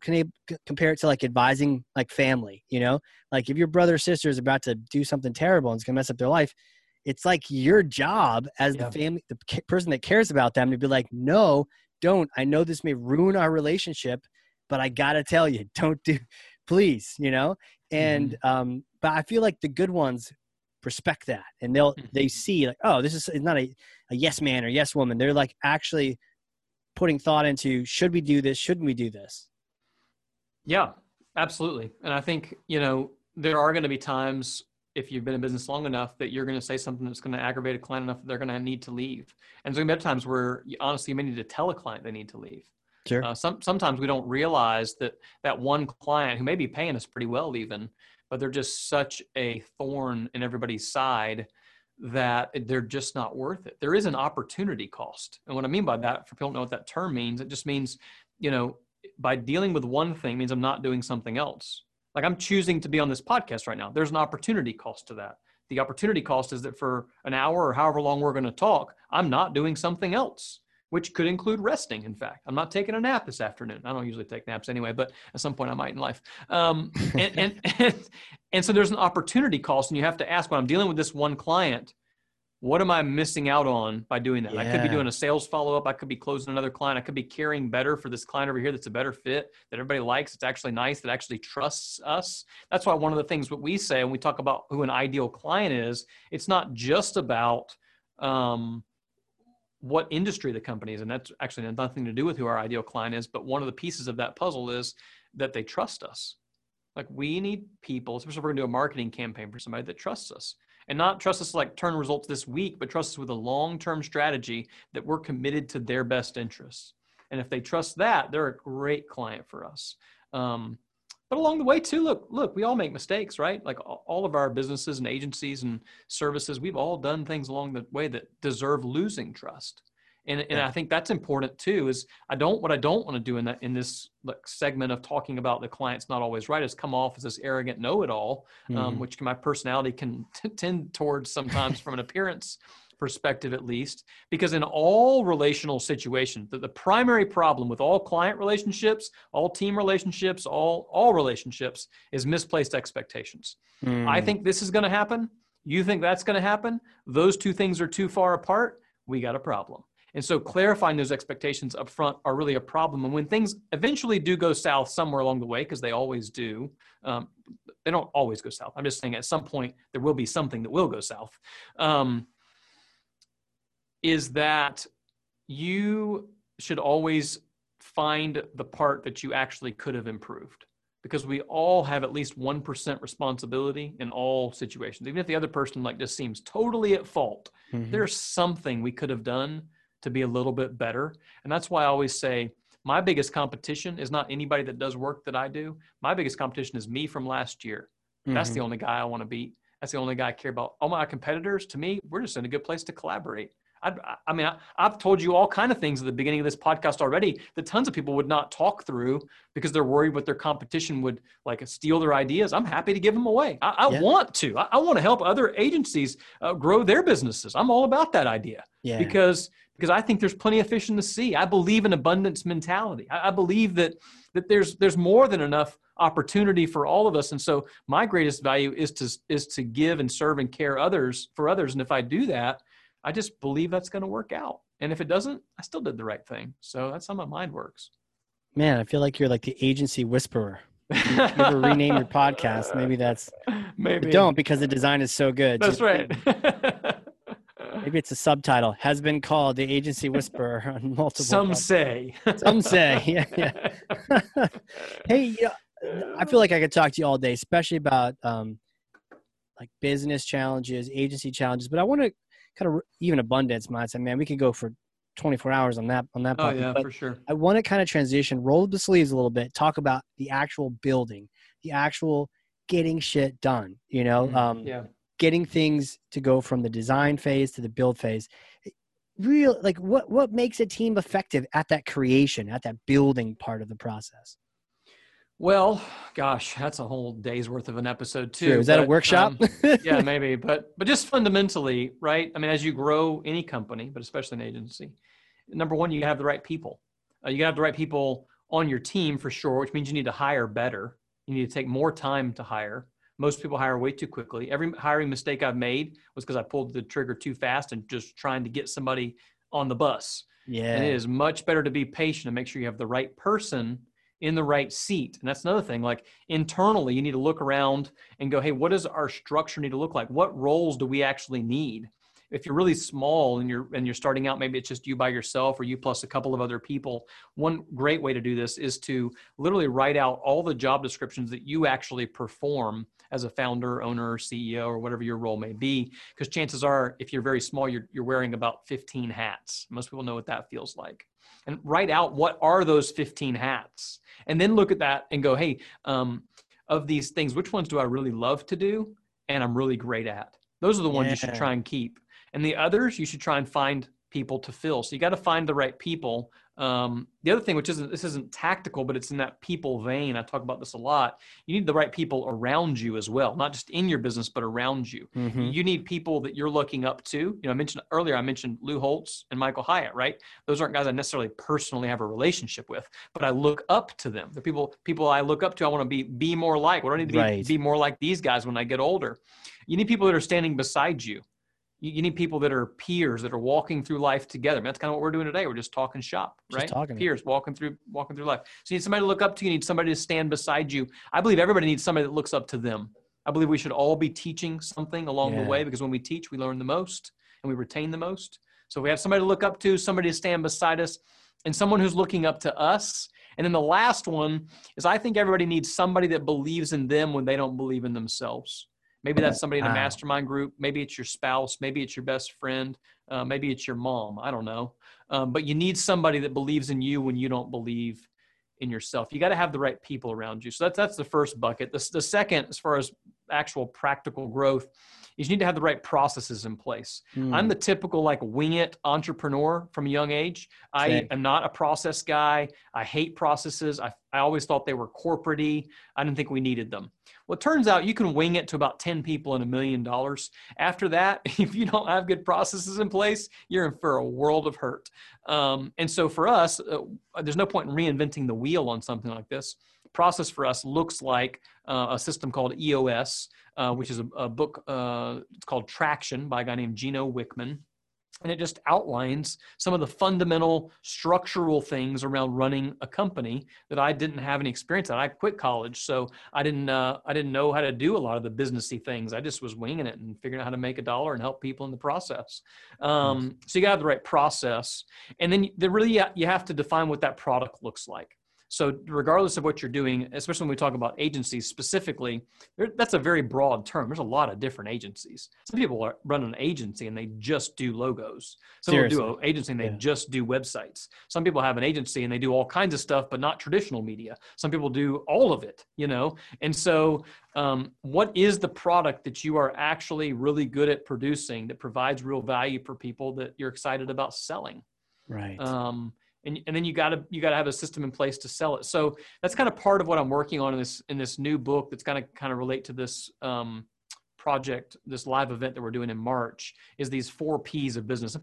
can compare it to like advising like family. You know, like if your brother or sister is about to do something terrible and it's gonna mess up their life, it's like your job as Yeah. the family, the person that cares about them, to be like, no, don't. I know this may ruin our relationship, but I gotta tell you, don't do, please. You know, and Mm-hmm. um, but I feel like the good ones respect that and they'll Mhm. they see like oh this is it's not a, a yes man or yes woman they're like actually putting thought into should we do this shouldn't we do this Yeah, absolutely. And I think, you know, there are going to be times if you've been in business long enough that you're going to say something that's going to aggravate a client enough that they're going to need to leave. And so there are times where you, honestly, you may need to tell a client they need to leave. sure Uh, some, sometimes we don't realize that that one client who may be paying us pretty well even, but they're just such a thorn in everybody's side that they're just not worth it. There is an opportunity cost. And what I mean by that, for people who don't know what that term means, it just means, you know, by dealing with one thing means I'm not doing something else. Like I'm choosing to be on this podcast right now. There's an opportunity cost to that. The opportunity cost is that for an hour or however long we're going to talk, I'm not doing something else, which could include resting. In fact, I'm not taking a nap this afternoon. I don't usually take naps anyway, but at some point I might in life. Um, and, and, and, and so there's an opportunity cost, and you have to ask when I'm dealing with this one client, what am I missing out on by doing that? I could be doing a sales follow up. I could be closing another client. I could be caring better for this client over here that's a better fit, that everybody likes, it's actually nice, that actually trusts us. That's why one of the things what we say when we talk about who an ideal client is, it's not just about um, what industry the company is. And that's actually has nothing to do with who our ideal client is. But one of the pieces of that puzzle is that they trust us. Like we need people, especially if we're going to do a marketing campaign for somebody that trusts us and not trust us like turn results this week, but trust us with a long-term strategy that we're committed to their best interests. And if they trust that, they're a great client for us. Um, but along the way too, look, look, we all make mistakes, right? Like all of our businesses and agencies and services, we've all done things along the way that deserve losing trust. And, and Yeah. I think that's important too. Is I don't what I don't want to do in that in this like segment of talking about the client's not always right is come off as this arrogant know-it-all, um, Mhm. which my personality can t- tend towards sometimes from an appearance perspective at least because in all relational situations the, the primary problem with all client relationships all team relationships all all relationships is misplaced expectations Hmm. i think this is going to happen you think that's going to happen those two things are too far apart we got a problem and so clarifying those expectations up front are really a problem. And when things eventually do go south somewhere along the way because they always do um, they don't always go south. I'm just saying at some point there will be something that will go south. Um, is that you should always find the part that you actually could have improved because we all have at least 1% responsibility in all situations. Even if the other person like just seems totally at fault Mhm. there's something we could have done to be a little bit better and that's why i always say my biggest competition is not anybody that does work that i do my biggest competition is me from last year that's Mhm. the only guy I want to beat. That's the only guy I care about. All my competitors, to me, we're just in a good place to collaborate. I, I mean, I, I've told you all kind of things at the beginning of this podcast already that tons of people would not talk through because they're worried what their competition would like steal their ideas. I'm happy to give them away. I, I Yeah. want to. I, I want to help other agencies uh, grow their businesses. I'm all about that idea yeah. because because I think there's plenty of fish in the sea. I believe in abundance mentality. I, I believe that that there's there's more than enough opportunity for all of us. And so my greatest value is to is to give and serve and care others for others. And if I do that, I just believe that's going to work out. And if it doesn't, I still did the right thing. So that's how my mind works. Man, I feel like you're like the agency whisperer. You ever rename your podcast? Maybe that's maybe don't because the design is so good. That's Just- right. Maybe it's a subtitle. Has been called the agency whisperer on multiple. Some podcasts. say. Some say, yeah, yeah. hey, yeah, I feel like I could talk to you all day, especially about um, like business challenges, agency challenges. But I want to kind of even abundance mindset. Man, we could go for 24 hours on that on that. Oh topic, yeah, but for sure. I want to kind of transition, roll up the sleeves a little bit, talk about the actual building, the actual getting shit done. You know, Mhm. um, Yeah. getting things to go from the design phase to the build phase. Real like what what makes a team effective at that creation, at that building part of the process? Well, gosh, that's a whole day's worth of an episode too. True. Is that a workshop? um, yeah, maybe, but but just fundamentally, right? I mean, as you grow any company, but especially an agency, number one, you have the right people. Uh, you got to have the right people on your team for sure, which means you need to hire better. You need to take more time to hire. Most people hire way too quickly. Every hiring mistake I've made was because I pulled the trigger too fast and just trying to get somebody on the bus. yeah. And it is much better to be patient and make sure you have the right person in the right seat. And that's another thing. Like internally, you need to look around and go, hey, what does our structure need to look like? What roles do we actually need? If you're really small and you're and you're starting out, maybe it's just you by yourself or you plus a couple of other people. One great way to do this is to literally write out all the job descriptions that you actually perform as a founder, owner, CEO, or whatever your role may be. Because chances are, if you're very small, you're, you're wearing about 15 hats. Most people know what that feels like. And write out what are those 15 hats. And then look at that and go, hey, um, of these things, which ones do I really love to do and I'm really great at? Those are the ones you should try and keep. And the others, you should try and find people to fill. So you got to find the right people. Um, the other thing, which isn't this isn't tactical, but it's in that people vein. I talk about this a lot. You need the right people around you as well, not just in your business, but around you. Mhm. You need people that you're looking up to. You know, I mentioned earlier, I mentioned Lou Holtz and Michael Hyatt, right? Those aren't guys I necessarily personally have a relationship with, but I look up to them. The people people I look up to, I want to be be more like. What do I need to be, Right. be more like these guys when I get older? You need people that are standing beside you. You, you need people that are peers that are walking through life together. I mean, that's kind of what we're doing today. We're just talking shop, Just right? talking. Peers walking through walking through life. So you need somebody to look up to. You need somebody to stand beside you. I believe everybody needs somebody that looks up to them. I believe we should all be teaching something along Yeah. the way because when we teach, we learn the most and we retain the most. So we have somebody to look up to, somebody to stand beside us, and someone who's looking up to us. And then the last one is I think everybody needs somebody that believes in them when they don't believe in themselves. Maybe that's somebody in a mastermind group. Maybe it's your spouse. Maybe it's your best friend. Uh, maybe it's your mom. I don't know. Um, but you need somebody that believes in you when you don't believe in yourself. You got to have the right people around you. So that's that's the first bucket. The, the second, as far as actual practical growth is you need to have the right processes in place. Mm. I'm the typical like wing it entrepreneur from a young age. I Same. am not a process guy. I hate processes. I, I always thought they were corporate I didn't think we needed them. Well, it turns out you can wing it to about 10 people and a million dollars. After that, if you don't have good processes in place, you're in for a world of hurt. Um, and so for us, uh, there's no point in reinventing the wheel on something like this. Process for us looks like uh, a system called EOS, uh, which is a, a book. Uh, it's called Traction by a guy named Gino Wickman and it just outlines some of the fundamental structural things around running a company that I didn't have any experience in. I quit college, so I didn't uh, I didn't know how to do a lot of the businessy things. I just was winging it and figuring out how to make a dollar and help people in the process. Um, so you got to have the right process, and then the really you have to define what that product looks like. So, regardless of what you're doing, especially when we talk about agencies specifically, that's a very broad term. There's a lot of different agencies. Some people are, run an agency and they just do logos. Some Seriously. people do an agency and they yeah. just do websites. Some people have an agency and they do all kinds of stuff, but not traditional media. Some people do all of it, you know? And so, um, what is the product that you are actually really good at producing that provides real value for people that you're excited about selling? Right. Um, and, and then you got to you got to have a system in place to sell it. So that's kind of part of what i'm working on in this in this new book that's going to kind of relate to this um, project this live event that we're doing in march is these four p's of business.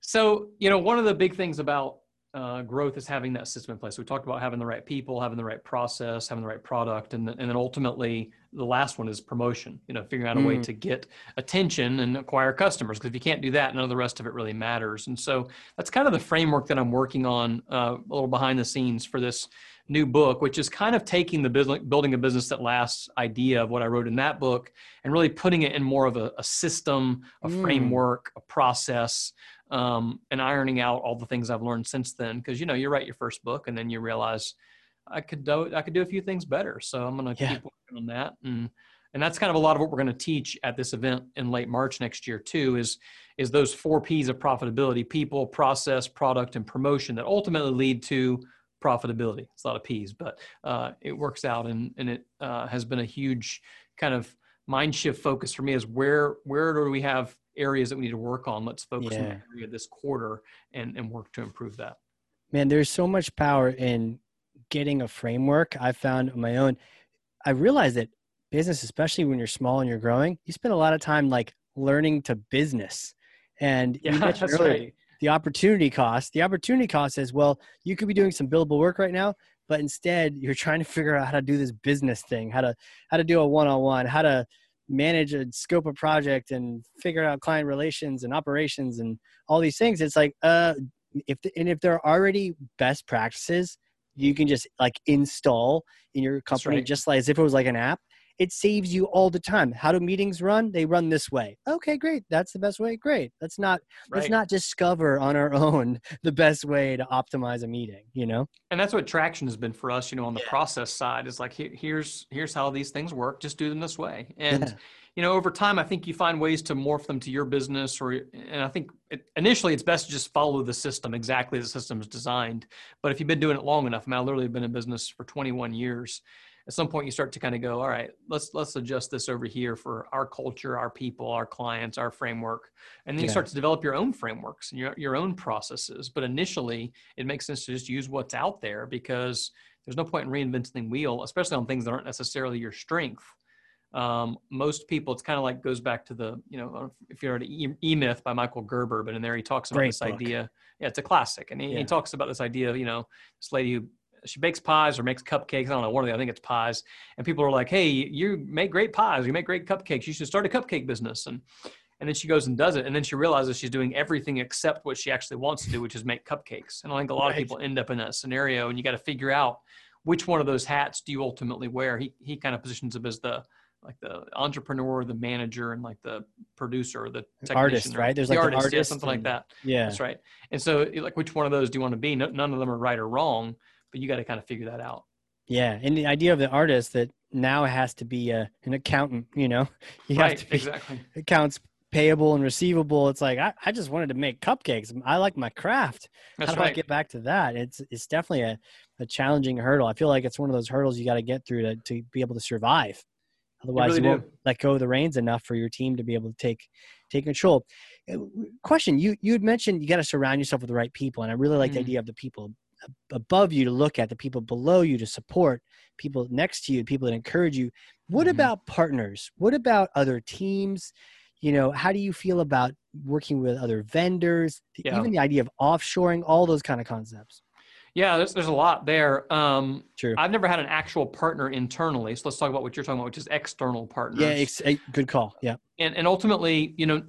So you know one of the big things about uh, growth is having that system in place. So we talked about having the right people, having the right process, having the right product, and, and then ultimately the last one is promotion. You know, figuring out a mm. way to get attention and acquire customers. Because if you can't do that, none of the rest of it really matters. And so that's kind of the framework that I'm working on uh, a little behind the scenes for this new book, which is kind of taking the business, building a business that lasts idea of what I wrote in that book and really putting it in more of a, a system, a mm. framework, a process um, and ironing out all the things I've learned since then. Because you know, you write your first book, and then you realize I could do I could do a few things better. So I'm going to yeah. keep working on that, and and that's kind of a lot of what we're going to teach at this event in late March next year too. Is is those four P's of profitability: people, process, product, and promotion that ultimately lead to profitability. It's a lot of P's, but uh, it works out, and and it uh, has been a huge kind of mind shift focus for me. Is where where do we have areas that we need to work on. Let's focus yeah. on the area this quarter and, and work to improve that. Man, there's so much power in getting a framework. I found on my own. I realized that business, especially when you're small and you're growing, you spend a lot of time like learning to business. And yeah, you mentioned earlier right. the opportunity cost. The opportunity cost is well, you could be doing some billable work right now, but instead you're trying to figure out how to do this business thing, how to how to do a one-on-one, how to manage a scope of project and figure out client relations and operations and all these things it's like uh if the, and if there are already best practices you can just like install in your company right. just like as if it was like an app it saves you all the time. How do meetings run? They run this way. Okay great. That's the best way. Great. Let's not right. let's not discover on our own the best way to optimize a meeting you know? And that's what traction has been for us you know on the yeah. process side is like here's here's how these things work. Just do them this way. And yeah. you know over time i think you find ways to morph them to your business or and i think it, initially it's best to just follow the system exactly as the system is designed. But if you've been doing it long enough I, mean, I literally have been in business for 21 years at some point you start to kind of go all right let's let's adjust this over here for our culture our people our clients our framework and then yeah. you start to develop your own frameworks and your, your own processes but initially it makes sense to just use what's out there because there's no point in reinventing the wheel especially on things that aren't necessarily your strength um, most people it's kind of like goes back to the you know if you're at e-myth by michael gerber but in there he talks about Great this book. idea yeah it's a classic and he, yeah. he talks about this idea of you know this lady who she bakes pies or makes cupcakes. I don't know one of the. I think it's pies. And people are like, "Hey, you make great pies. You make great cupcakes. You should start a cupcake business." And and then she goes and does it, and then she realizes she's doing everything except what she actually wants to do, which is make cupcakes. And I think a lot right. of people end up in that scenario, and you got to figure out which one of those hats do you ultimately wear. He he kind of positions him as the like the entrepreneur, the manager, and like the producer, the artist, right? There's the like artist, artist yeah, something and, like that. Yeah, that's right. And so, like, which one of those do you want to be? No, none of them are right or wrong but you got to kind of figure that out. Yeah, and the idea of the artist that now has to be a, an accountant. You know, you right, have to be exactly accounts payable and receivable. It's like I, I just wanted to make cupcakes. I like my craft. That's How do right. I get back to that? It's it's definitely a, a challenging hurdle. I feel like it's one of those hurdles you got to get through to to be able to survive. Otherwise, really you won't do. let go of the reins enough for your team to be able to take take control. Uh, Question: You you had mentioned you got to surround yourself with the right people, and I really like the Mm. idea of the people above you to look at, the people below you to support, people next to you, people that encourage you. What Mhm. about partners? What about other teams? You know, how do you feel about working with other vendors? Yeah. Even the idea of offshoring, all those kind of concepts. Yeah, there's, there's a lot there. Um, True. I've never had an actual partner internally. So let's talk about what you're talking about, which is external partners. Yeah, ex- good call. Yeah. and, and ultimately, you know,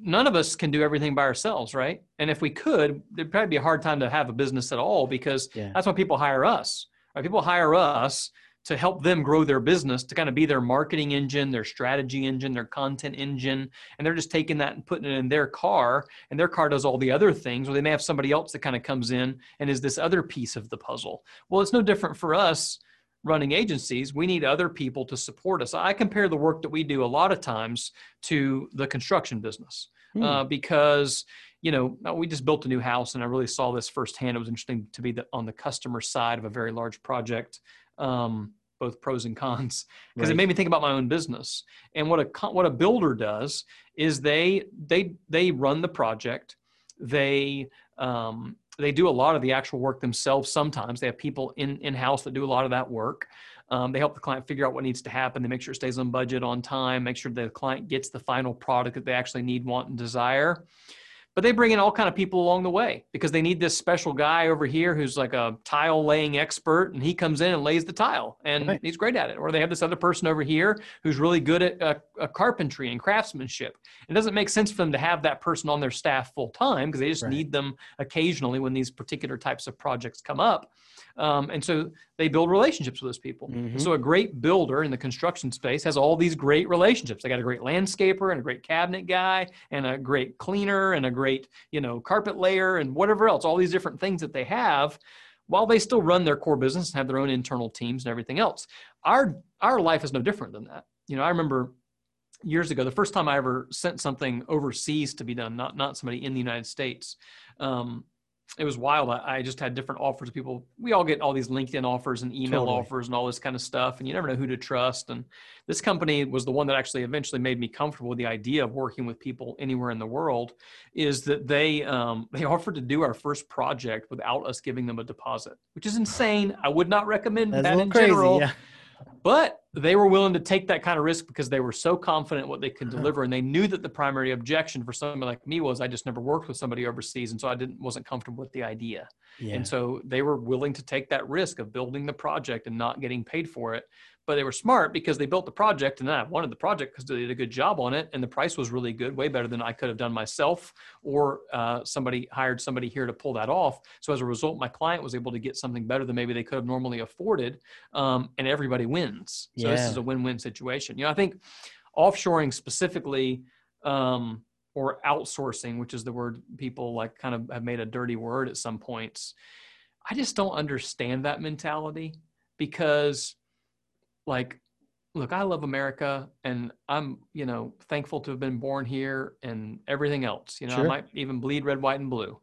none of us can do everything by ourselves, right? And if we could, it'd probably be a hard time to have a business at all because Yeah. that's why people hire us. Right? People hire us to help them grow their business, to kind of be their marketing engine, their strategy engine, their content engine, and they're just taking that and putting it in their car, and their car does all the other things. Or they may have somebody else that kind of comes in and is this other piece of the puzzle. Well, it's no different for us running agencies. We need other people to support us. I compare the work that we do a lot of times to the construction business Hmm. uh, because you know uh, we just built a new house and i really saw this firsthand it was interesting to be the, on the customer side of a very large project um, both pros and cons because it made me think about my own business and what a what a builder does is they they they run the project they um, they do a lot of the actual work themselves sometimes they have people in in house that do a lot of that work um, they help the client figure out what needs to happen. They make sure it stays on budget, on time, make sure the client gets the final product that they actually need, want, and desire. But they bring in all kind of people along the way because they need this special guy over here who's like a tile laying expert, and he comes in and lays the tile, and Right. he's great at it. Or they have this other person over here who's really good at uh, uh, carpentry and craftsmanship. It doesn't make sense for them to have that person on their staff full time because they just Right. need them occasionally when these particular types of projects come up. Um, and so they build relationships with those people. Mhm. So a great builder in the construction space has all these great relationships. They got a great landscaper and a great cabinet guy and a great cleaner and a great, you know, carpet layer and whatever else, all these different things that they have while they still run their core business and have their own internal teams and everything else. Our our life is no different than that. You know, I remember years ago, the first time I ever sent something overseas to be done, not not somebody in the United States. Um, it was wild. I, I just had different offers. Of people, we all get all these LinkedIn offers and email Totally. offers and all this kind of stuff, and you never know who to trust. And this company was the one that actually eventually made me comfortable with the idea of working with people anywhere in the world. Is that they um, they offered to do our first project without us giving them a deposit, which is insane. I would not recommend That's that in crazy. general Yeah. but they were willing to take that kind of risk because they were so confident what they could Uh-huh. deliver and they knew that the primary objection for somebody like me was i just never worked with somebody overseas and so i didn't wasn't comfortable with the idea Yeah. and so they were willing to take that risk of building the project and not getting paid for it but they were smart because they built the project and I wanted the project because they did a good job on it and the price was really good, way better than I could have done myself or uh, somebody hired somebody here to pull that off. So as a result, my client was able to get something better than maybe they could have normally afforded, um, and everybody wins. So this is a win-win situation. You know, I think offshoring specifically. Um, or outsourcing, which is the word people like kind of have made a dirty word at some points. I just don't understand that mentality because like look, I love America and I'm, you know, thankful to have been born here and everything else. You know, Sure. I might even bleed red, white, and blue.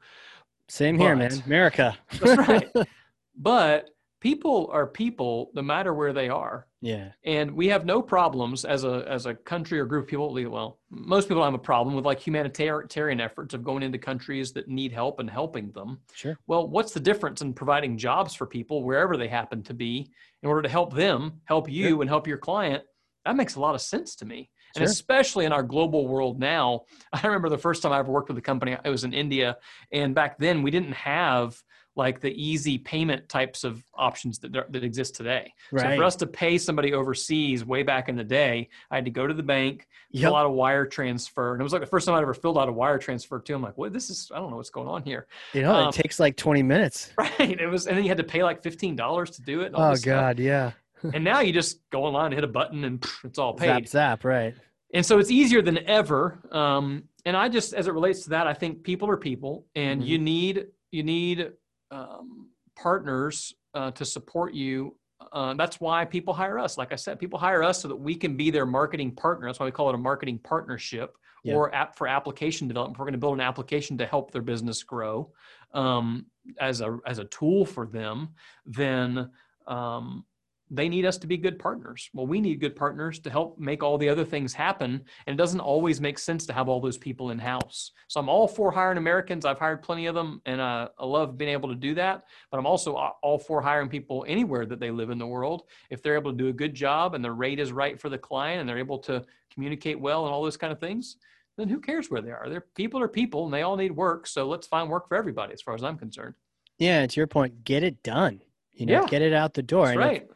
Same here, man. America. That's right. but people are people no matter where they are. yeah. And we have no problems as a as a country or group of people. Well, most people have a problem with like humanitarian efforts of going into countries that need help and helping them. Sure. Well, what's the difference in providing jobs for people wherever they happen to be in order to help them, help you, Sure. and help your client? That makes a lot of sense to me. And Sure. especially in our global world now, I remember the first time I ever worked with a company, I was in India. And back then, we didn't have like the easy payment types of options that, that exist today. So for us to pay somebody overseas way back in the day, I had to go to the bank, Yep. fill out a wire transfer. And it was like the first time I'd ever filled out a wire transfer too. I'm like, what this is, I don't know what's going on here. You know, um, it takes like 20 minutes. Right. It was, and then you had to pay like $15 to do it. Oh, this stuff. God. Yeah. And now you just go online and hit a button and pff, it's all paid. Zap, zap. Right. And so it's easier than ever. Um, and I just, as it relates to that, I think people are people, and Mm-hmm. you need you need um, partners uh, to support you. Uh, that's why people hire us. Like I said, people hire us so that we can be their marketing partner. That's why we call it a marketing partnership Yeah. or app for application development. We're going to build an application to help their business grow um, as a as a tool for them. Then um, they need us to be good partners. Well, we need good partners to help make all the other things happen. And it doesn't always make sense to have all those people in house. So I'm all for hiring Americans. I've hired plenty of them and uh, I love being able to do that. But I'm also all for hiring people anywhere that they live in the world. If they're able to do a good job and the rate is right for the client and they're able to communicate well and all those kind of things, then who cares where they are? They're people are people and they all need work. So let's find work for everybody as far as I'm concerned. Yeah, to your point, get it done. You know, Yeah. get it out the door. That's And if- right.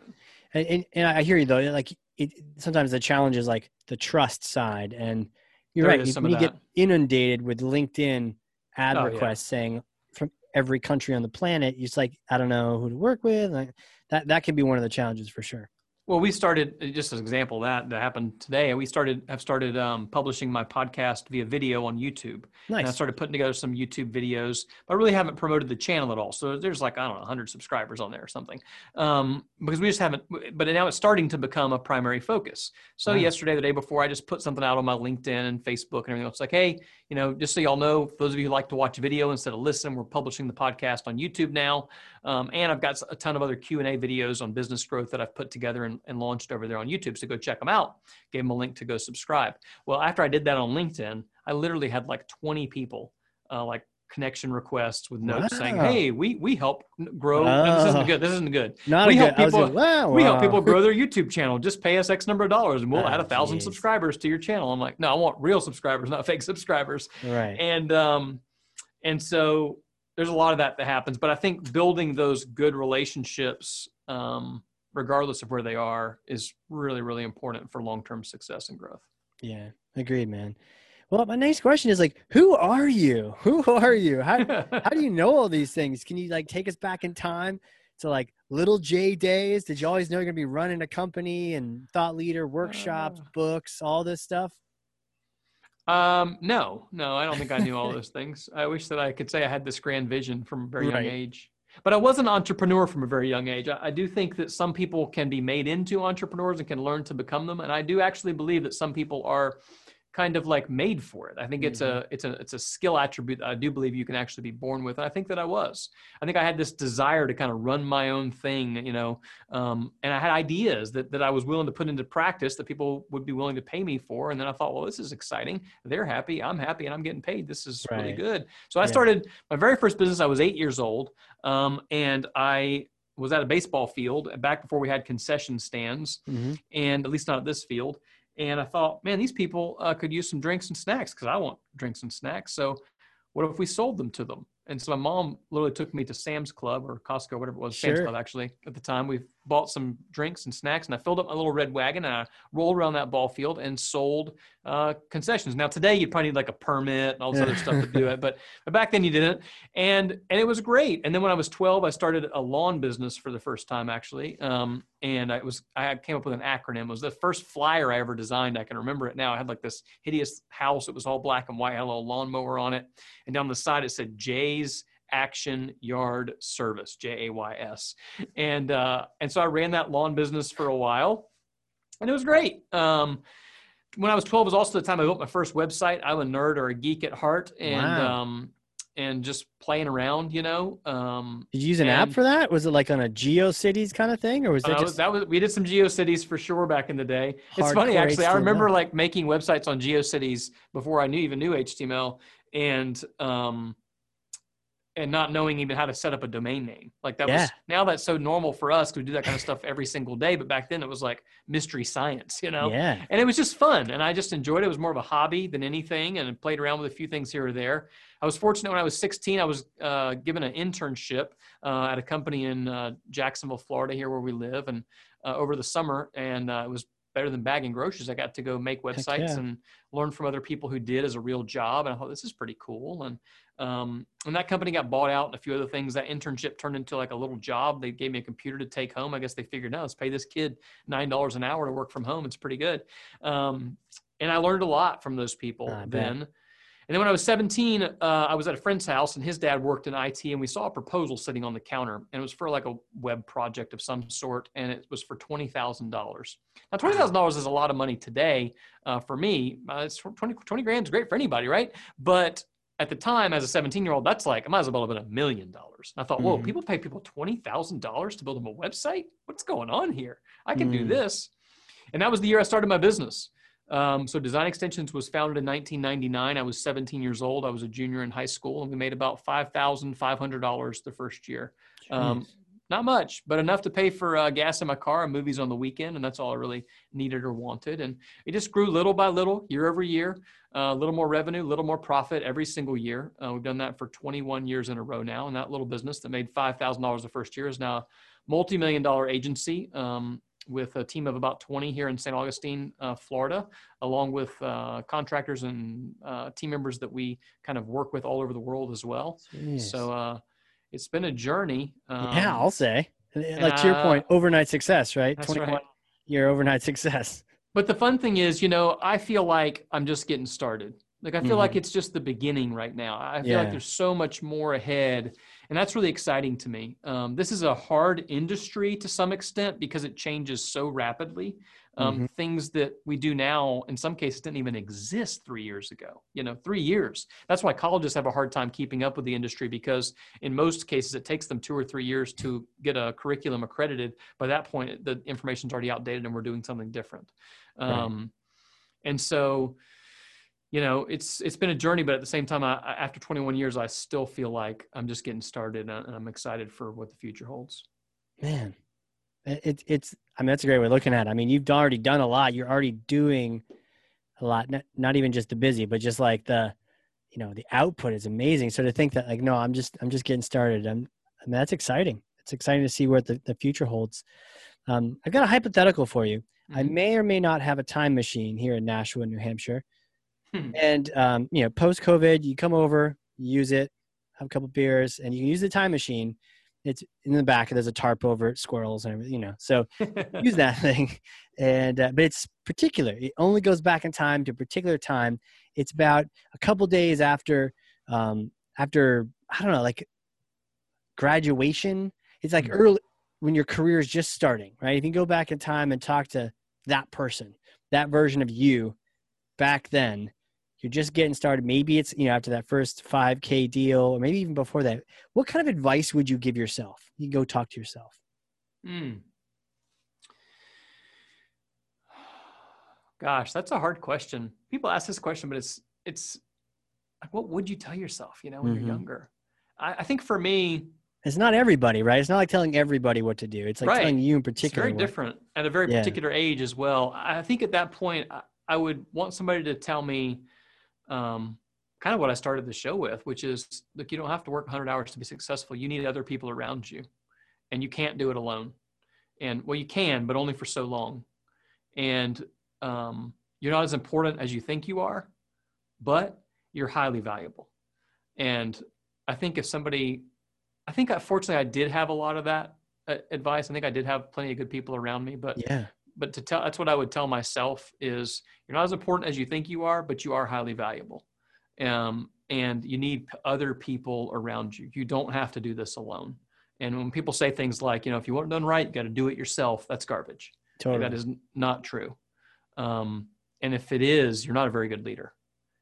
And, and, and I hear you though. Like it, sometimes the challenge is like the trust side, and you're There right. You, when you get inundated with LinkedIn ad Oh, yeah. requests saying from every country on the planet, just like, I don't know who to work with. Like, that that can be one of the challenges for sure. Well, we started uh, just as an example of that that happened today. We started have started um, publishing my podcast via video on YouTube. And I started putting together some YouTube videos, but I really haven't promoted the channel at all. So there's like, I don't know, 100 subscribers on there or something. Um, because we just haven't, but now it's starting to become a primary focus. So Wow. yesterday, the day before, I just put something out on my LinkedIn and Facebook and everything else. Like, hey, you know, just so y'all know, those of you who like to watch video instead of listen, we're publishing the podcast on YouTube now. Um, and I've got a ton of other Q&A videos on business growth that I've put together and, and launched over there on YouTube. So go check them out. Gave them a link to go subscribe. Well, after I did that on LinkedIn, I literally had like 20 people, uh, like connection requests with notes saying, "Hey, we we help grow." No, this isn't good. This isn't good. Not we help good. People- like, wow. We help people grow their YouTube channel. Just pay us X number of dollars, and we'll Oh, add a thousand geez. subscribers to your channel. I'm like, no, I want real subscribers, not fake subscribers. Right. And um, and so there's a lot of that that happens. But I think building those good relationships, um, regardless of where they are, is really really important for long term success and growth. Yeah. Agreed, man. Well, my next question is like, who are you? Who are you? How how do you know all these things? Can you like take us back in time to like little J days? Did you always know you're gonna be running a company and thought leader workshops, Uh. books, all this stuff? Um, no, no, I don't think I knew all those things. I wish that I could say I had this grand vision from a very Right. young age. But I was an entrepreneur from a very young age. I, I do think that some people can be made into entrepreneurs and can learn to become them. And I do actually believe that some people are kind of like made for it. I think it's a it's a it's a skill attribute that I do believe you can actually be born with. And I think that I was. I think I had this desire to kind of run my own thing, you know, um, and I had ideas that that I was willing to put into practice that people would be willing to pay me for. And then I thought, well, this is exciting. They're happy, I'm happy, and I'm getting paid. This is really good. So I Yeah. started my very first business. I was eight years old, um, and I was at a baseball field back before we had concession stands Mm-hmm. and at least not at this field. And I thought, man, these people uh, could use some drinks and snacks because I want drinks and snacks. So, what if we sold them to them? And so my mom literally took me to Sam's Club or Costco, whatever it was, Sam's Club actually at the time. We bought some drinks and snacks, and I filled up my little red wagon and I rolled around that ball field and sold uh, concessions. Now today you'd probably need like a permit and all this other stuff to do it, but, but back then you didn't. And and it was great. And then when I was 12, I started a lawn business for the first time actually. Um, and I was I came up with an acronym. It was the first flyer I ever designed. I can remember it now. I had like this hideous house. It was all black and white, had a little lawnmower on it, and down the side it said Jay's Action Yard Service, J A Y S, and uh, and so I ran that lawn business for a while, and it was great. Um, when I was 12 was also the time I built my first website. I'm a nerd or a geek at heart, and Wow. um, and just playing around, you know. Um, Did you use an app for that? Was it like on a GeoCities kind of thing, or was Uh, it that, was, just that was we did some GeoCities for sure back in the day. It's funny actually. I remember like making websites on GeoCities before I knew even knew HTML, and um, and not knowing even how to set up a domain name. Like that Yeah. was now that's so normal for us because we do that kind of stuff every single day. But back then it was like mystery science, you know. yeah? And it was just fun, and I just enjoyed it. It was more of a hobby than anything, and I played around with a few things here or there. I was fortunate when I was 16. I was uh, given an internship uh, at a company in uh, Jacksonville, Florida, here where we live, and uh, over the summer, and uh, it was better than bagging groceries. I got to go make websites yeah. and learn from other people who did as a real job, and I thought this is pretty cool. And um, and that company got bought out, and a few other things. That internship turned into like a little job. They gave me a computer to take home. I guess they figured, no, let's pay this kid nine dollars an hour to work from home. It's pretty good. Um, and I learned a lot from those people I bet. And then when I was 17, uh, I was at a friend's house and his dad worked in IT and we saw a proposal sitting on the counter and it was for like a web project of some sort and it was for $20,000. Now, $20,000 is a lot of money today uh, for me. Uh, it's 20, 20 grand is great for anybody, right? But at the time, as a 17 year old, that's like, I might as well have been a million dollars. I thought, whoa, Mhm. people pay people $20,000 to build them a website? What's going on here? I can do Mm. this. And that was the year I started my business. Um, so Design Extensions was founded in 1999. I was 17 years old. I was a junior in high school, and we made about $5,500 the first year. Um, not much, but enough to pay for uh, gas in my car and movies on the weekend, and that's all I really needed or wanted. And it just grew little by little, year over year. A little more revenue, a little more profit every single year. Uh, we've done that for 21 years in a row now, and that little business that made $5,000 the first year is now a multi-million dollar agency um, with a team of about 20 here in St. Augustine, uh, Florida, along with uh, contractors and uh, team members that we kind of work with all over the world as well. Jeez. So uh, it's been a journey. Um, yeah, I'll say. And, Like to your uh, point, overnight success, right? that's 21 right. year overnight success. But the fun thing is, you know, I feel like I'm just getting started. Like I feel like Mhm. it's just the beginning right now. I feel Yeah. like there's so much more ahead, and that's really exciting to me. Um, this is a hard industry to some extent because it changes so rapidly. Um, Things that we do now, in some cases, didn't even exist three years ago. You know, three years. That's why colleges have a hard time keeping up with the industry because, in most cases, it takes them two or three years to get a curriculum accredited. By that point, the information's already outdated, and we're doing something different. Right. Um, and so, you know, it's it's been a journey, but at the same time, I, I- after 21 years, I still feel like I'm just getting started, and, I'm excited for what the future holds. Man, it, it, it's, I mean, that's a great way of looking at it. I mean, you've already done a lot. You're already doing a lot, not, not even just the busy, but just like the, you know, the output is amazing. So to think that like, no, I'm just, I'm just getting started. I'm, I mean, that's exciting. It's exciting to see what the, the future holds. Um, I've got a hypothetical for you. I Mhm. may or may not have a time machine here in Nashua, New Hampshire. Hmm. And um, you know, post COVID, you come over, use it, have a couple beers, and you can use the time machine. It's in the back. There's a tarp over it, squirrels and everything. You know, so use that thing. And uh, but it's particular. It only goes back in time to a particular time. It's about a couple days after um, after I don't know, like graduation. It's like Mhm. early when your career is just starting, right? If you can go back in time and talk to that person, that version of you back then, you're just getting started. Maybe it's, you know, after that first 5K deal, or maybe even before that. What kind of advice would you give yourself? You go talk to yourself. Mm. Gosh, that's a hard question. People ask this question, but it's it's like, what would you tell yourself? You know, when Mhm. you're younger. I, I think for me, It's not everybody, right? It's not like telling everybody what to do. It's like Right. telling you in it's particular. very what- different at a very Yeah. particular age as well. I think at that point, I, I would want somebody to tell me um, kind of what I started the show with, which is look, you don't have to work 100 hours to be successful. You need other people around you, and you can't do it alone. And well, you can, but only for so long. And um, you're not as important as you think you are, but you're highly valuable. And I think if somebody, I think fortunately I did have a lot of that uh, advice. I think I did have plenty of good people around me, but Yeah. But to tell that's what I would tell myself is you're not as important as you think you are, but you are highly valuable. Um, and you need other people around you. You don't have to do this alone. And when people say things like, you know, if you want it done right, you got to do it yourself, that's garbage. Totally. That is not true. Um, and if it is, you're not a very good leader.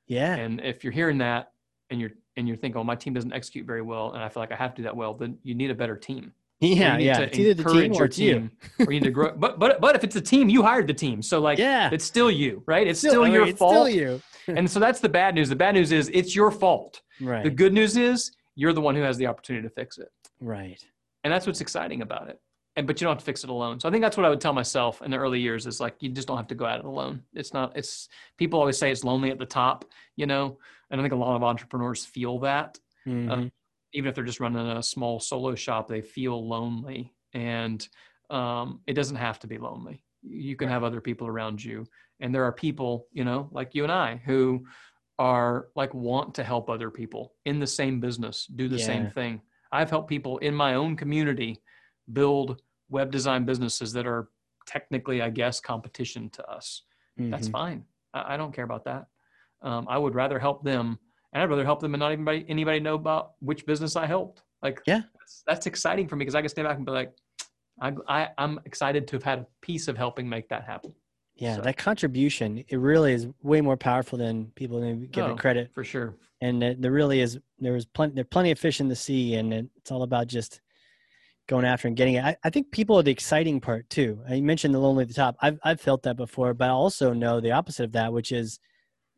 yeah. And if you're hearing that and you're and you're thinking, oh, my team doesn't execute very well, and I feel like I have to do that well, then you need a better team. Yeah. Yeah. to It's either the team or you. team, or you need to grow. But but but if it's a team, you hired the team, so like Yeah. it's still you, right? It's Still- still, your it's fault. Still you. and so that's the bad news. The bad news is it's your fault. Right. The good news is you're the one who has the opportunity to fix it, right. and that's what's exciting about it. And but you don't have to fix it alone. So I think that's what I would tell myself in the early years is like you just don't have to go at it alone. It's not. It's people always say it's lonely at the top, you know, and I think a lot of entrepreneurs feel that Mhm. Even if they're just running a small solo shop, they feel lonely. And um, it doesn't have to be lonely. You can have other people around you. And there are people, you know, like you and I, who are like want to help other people in the same business, do the Yeah. same thing. I've helped people in my own community build web design businesses that are technically, I guess, competition to us that's Mhm. fine. I, I don't care about that. Um, I would rather help them, and I'd rather help them and not even anybody, anybody know about which business I helped. Like, Yeah. that's, that's exciting for me because I can stand back and be like, I, I, I'm excited to have had a piece of helping make that happen. Yeah, So- that contribution it really is way more powerful than people give Oh, it credit. for sure. And there really is there was plenty there plenty of fish in the sea, and it's all about just going after and getting it. I, I think people are the exciting part too. I mentioned the lonely at the top. I've I've felt that before, but I also know the opposite of that, which is,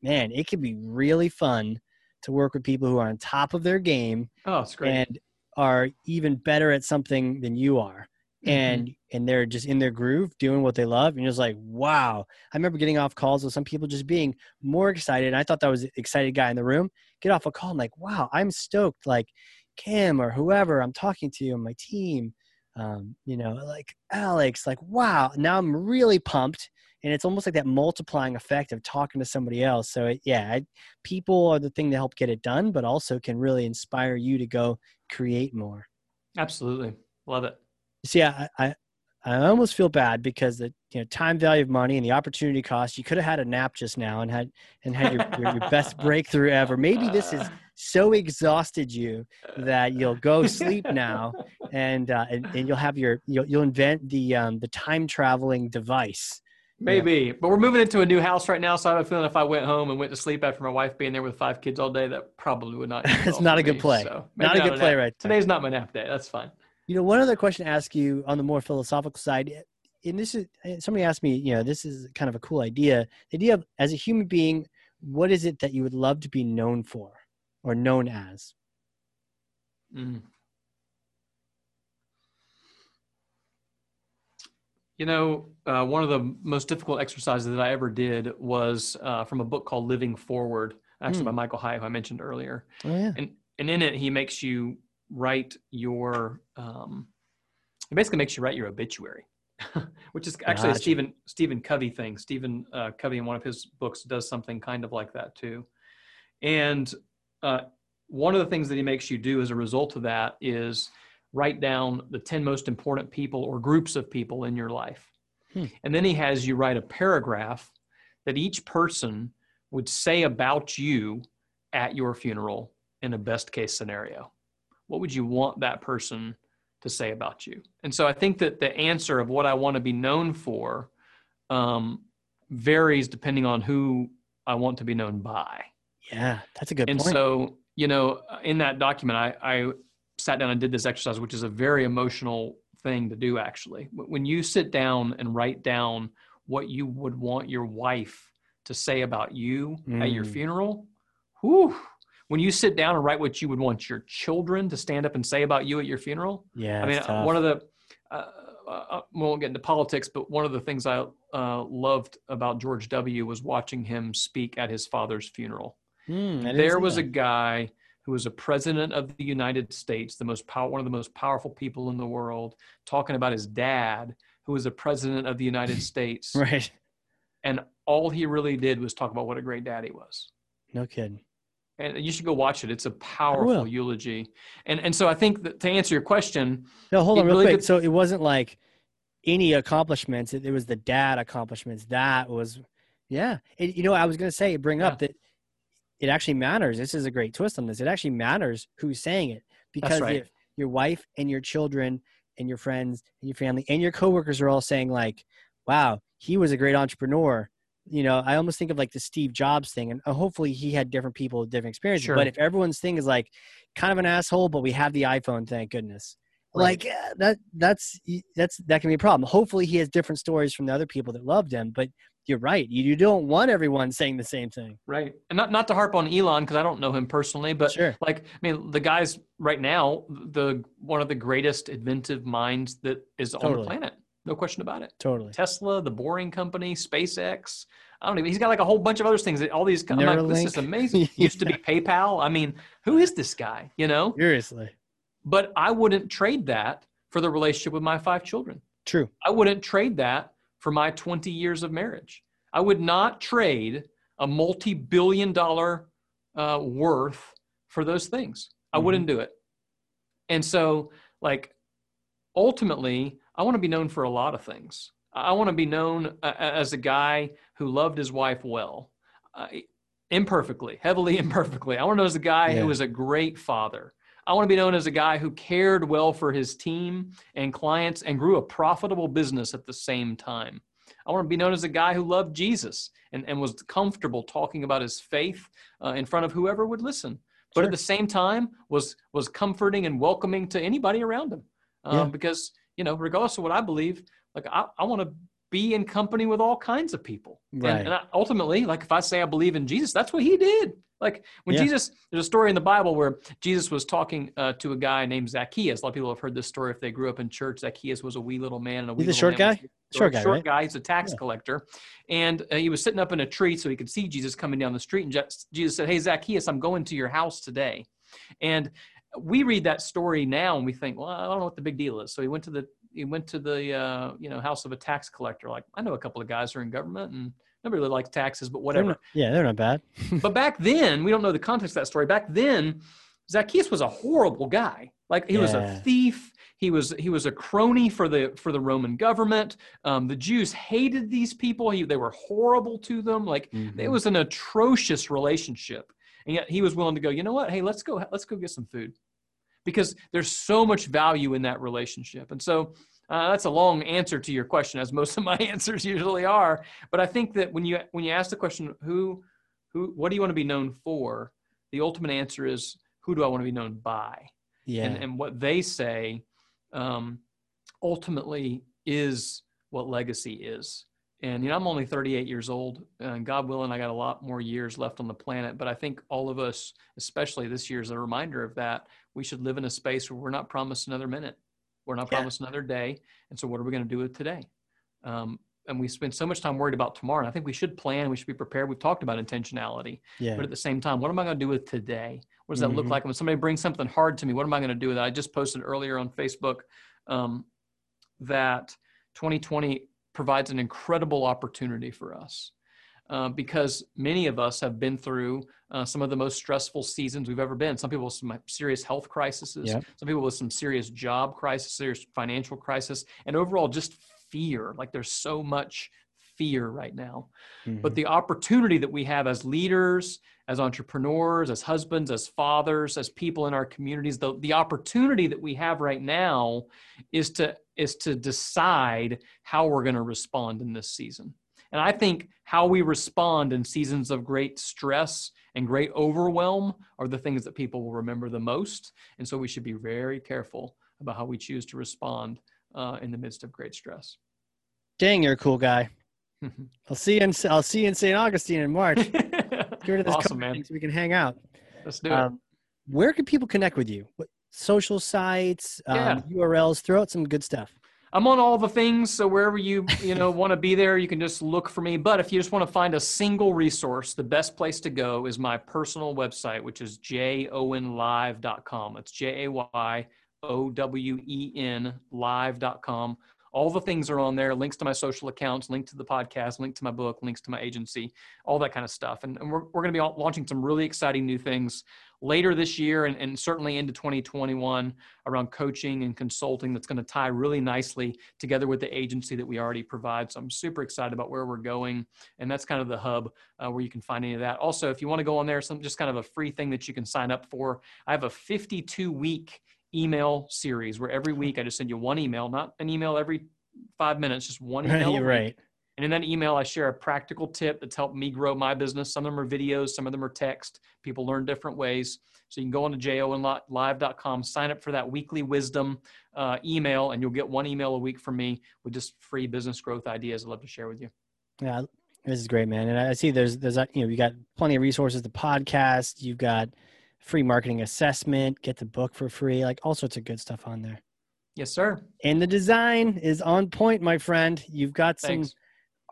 man, it can be really fun to work with people who are on top of their game Oh, it's great. and are even better at something than you are. Mhm. and and they're just in their groove doing what they love and you're just like wow. I remember getting off calls with some people just being more excited. And i thought that was the excited guy in the room. Get off a call and like wow i'm stoked. Like kim or whoever i'm talking to on my team. Um, you know like alex like wow. Now i'm really pumped and it's almost like that multiplying effect of talking to somebody else so it, yeah I, people are the thing to help get it done but also can really inspire you to go create more Absolutely. Love it. See, I, I, I almost feel bad because the you know time value of money and the opportunity cost. You could have had a nap just now and had and had your, your, your best breakthrough ever. Maybe this is so exhausted you that you'll go sleep now and uh, and, and you'll have your you'll, you'll invent the um, the time traveling device. Maybe, but we're moving into a new house right now, so I have a feeling if I went home and went to sleep after my wife being there with five kids all day, that probably would not. It's not a good me, play. so Not a good play nap. right there. Today's not my nap day. That's fine. You know, one other question to ask you on the more philosophical side, and this is somebody asked me, you know, this is kind of a cool idea. The idea of as a human being, what is it that you would love to be known for or known as? Mm. You know, uh, one of the most difficult exercises that I ever did was uh, from a book called Living Forward, actually Hmm. by Michael Hyatt, who I mentioned earlier. Oh yeah. and and in it he makes you write your um he basically makes you write your obituary which is actually a stephen stephen covey thing stephen uh, covey in one of his books does something kind of like that too and uh, one of the things that he makes you do as a result of that is write down the 10 most important people or groups of people in your life Hmm. and then he has you write a paragraph that each person would say about you at your funeral in a best case scenario? What would you want that person to say about you? And so I think that the answer of what I want to be known for um, varies depending on who I want to be known by. Yeah, that's a good and point. so, you know, in that document, I, I sat down and did this exercise, which is a very emotional thing to do, actually. When you sit down and write down what you would want your wife to say about you at your Mm. funeral, whew, when you sit down and write what you would want your children to stand up and say about you at your funeral, yeah, I mean, uh, tough. one of the, uh, uh, we won't get into politics, but one of the things I uh, loved about George W. was watching him speak at his father's funeral. Hmm, There was a guy who was a president of the United States, the most power, one of the most powerful people in the world, talking about his dad, who was a president of the United States, right. and all he really did was talk about what a great dad he was No kidding. and you should go watch it. It's a powerful eulogy, and and so I think that to answer your question, No, hold on real really quick. did- So it wasn't like any accomplishments. It, it was the dad accomplishments. That was, yeah. It, you know, I was going to say, bring up that it actually matters. This is a great twist on this. It actually matters who's saying it because right. if your wife and your children and your friends and your family and your coworkers are all saying like, "Wow, he was a great entrepreneur." You know, I almost think of like the Steve Jobs thing, and uh, hopefully he had different people with different experiences. Sure. But if everyone's thing is like, kind of an asshole, but we have the iPhone, thank goodness. Right. Like uh, that, that's that's that can be a problem. Hopefully he has different stories from the other people that loved him. But you're right, you, you don't want everyone saying the same thing. right, and not not to harp on Elon because I don't know him personally, but sure, like I mean, the guy's right now the one of the greatest inventive minds that is on the planet, no question about it. totally. Tesla, the Boring Company, SpaceX. I don't even. He's got like a whole bunch of other things. that All these. I'm like, this is amazing. Used to be PayPal. I mean, who is this guy? You know. Seriously, But I wouldn't trade that for the relationship with my five children. true. I wouldn't trade that for my 20 years of marriage. I would not trade a multi-billion dollar uh, worth for those things. I Mhm. wouldn't do it. And so, like, ultimately, I want to be known for a lot of things. I want to be known uh, as a guy who loved his wife well, uh, imperfectly, heavily imperfectly. I want to know as a guy Yeah. who was a great father. I want to be known as a guy who cared well for his team and clients and grew a profitable business at the same time. I want to be known as a guy who loved Jesus and, and was comfortable talking about his faith uh, in front of whoever would listen. But Sure. at the same time, was was comforting and welcoming to anybody around him, um, Yeah. because you know, regardless of what I believe, like I, I want to be in company with all kinds of people. And- Right. And, I, ultimately, like if I say I believe in Jesus, that's what he did. Like when Yeah. Jesus, there's a story in the Bible where Jesus was talking uh, to a guy named Zacchaeus. A lot of people have heard this story if they grew up in church. Zacchaeus was a wee little man, and a wee He's little short guy? Short guy, short right? guy. He's a tax Yeah. collector, and uh, he was sitting up in a tree so he could see Jesus coming down the street. And Jesus said, "Hey Zacchaeus, I'm going to your house today." And we read that story now and we think, well, I don't know what the big deal is. So he went to the he went to the uh, you know house of a tax collector. Like I know a couple of guys who are in government and nobody really likes taxes, but They're whatever. not- yeah, they're not bad. but back then, we don't know the context of that story. Back then, Zacchaeus was a horrible guy. Like he was a thief. He was he was a crony for the for the Roman government. Um, the Jews hated these people. He, they were horrible to them. Like it Mhm. was an atrocious relationship, and yet he was willing to go. You know what? Hey, let's go. Let's go get some food, because there's so much value in that relationship. And so uh, that's a long answer to your question, as most of my answers usually are. But I think that when you when you ask the question, who who what do you want to be known for? The ultimate answer is who do I want to be known by? yeah. and, and what they say um, ultimately is what legacy is. And you know, I'm only 38 years old, and God willing, I got a lot more years left on the planet. But I think all of us, especially this year, is a reminder of that. We should live in a space where we're not promised another minute, we're not Yeah. promised another day. And so, what are we going to do with today? Um, and we spend so much time worried about tomorrow. And I think we should plan. We should be prepared. We've talked about intentionality. yeah. But at the same time, what am I going to do with today? What does that look Mhm. like? When somebody brings something hard to me, what am I going to do with it? I just posted earlier on Facebook um, that 2020 provides an incredible opportunity for us uh, because many of us have been through uh, some of the most stressful seasons we've ever been. Some people with some serious health crises, Yep. some people with some serious job crisis, serious financial crisis, and overall just fear. Like there's so much fear right now but Mhm. the opportunity that we have as leaders as entrepreneurs as husbands as fathers as people in our communities the, the opportunity that we have right now is to is to decide how we're going to respond in this season and i think how we respond in seasons of great stress and great overwhelm are the things that people will remember the most and so we should be very careful about how we choose to respond uh, in the midst of great stress Dang, you're a cool guy. I'll see you in I'll see you in St. Augustine in March. Go to this awesome man so we can hang out. let's do it Um, where can people connect with you? What social sites, Yeah. um, URLs? Throw out some good stuff. I'm on all the things, so wherever you you know want to be there, you can just look for me. But if you just want to find a single resource, the best place to go is my personal website, which is jayowenlive.com. It's j a y o w e n live.com. All the things are on there. Links to my social accounts, link to the podcast, link to my book, links to my agency, all that kind of stuff. And, and we're, we're going to be launching some really exciting new things later this year and, and certainly into 2021 around coaching and consulting that's going to tie really nicely together with the agency that we already provide. So I'm super excited about where we're going. And that's kind of the hub uh, where you can find any of that. Also, if you want to go on there, some just kind of a free thing that you can sign up for. I have a 52 week email series where every week I just send you one email, not an email every five minutes, just one email. You're right. And in that email, I share a practical tip that's helped me grow my business. Some of them are videos, some of them are text. People learn different ways. So you can go on to jayowenlive.com, sign up for that weekly wisdom uh, email, and you'll get one email a week from me with just free business growth ideas I'd love to share with you. Yeah, this is great, man. And I see there's there's you know you got plenty of resources. The podcast, you've got free marketing assessment, get the book for free, like all sorts of good stuff on there. Yes, sir. And the design is on point, my friend. You've got some Thanks.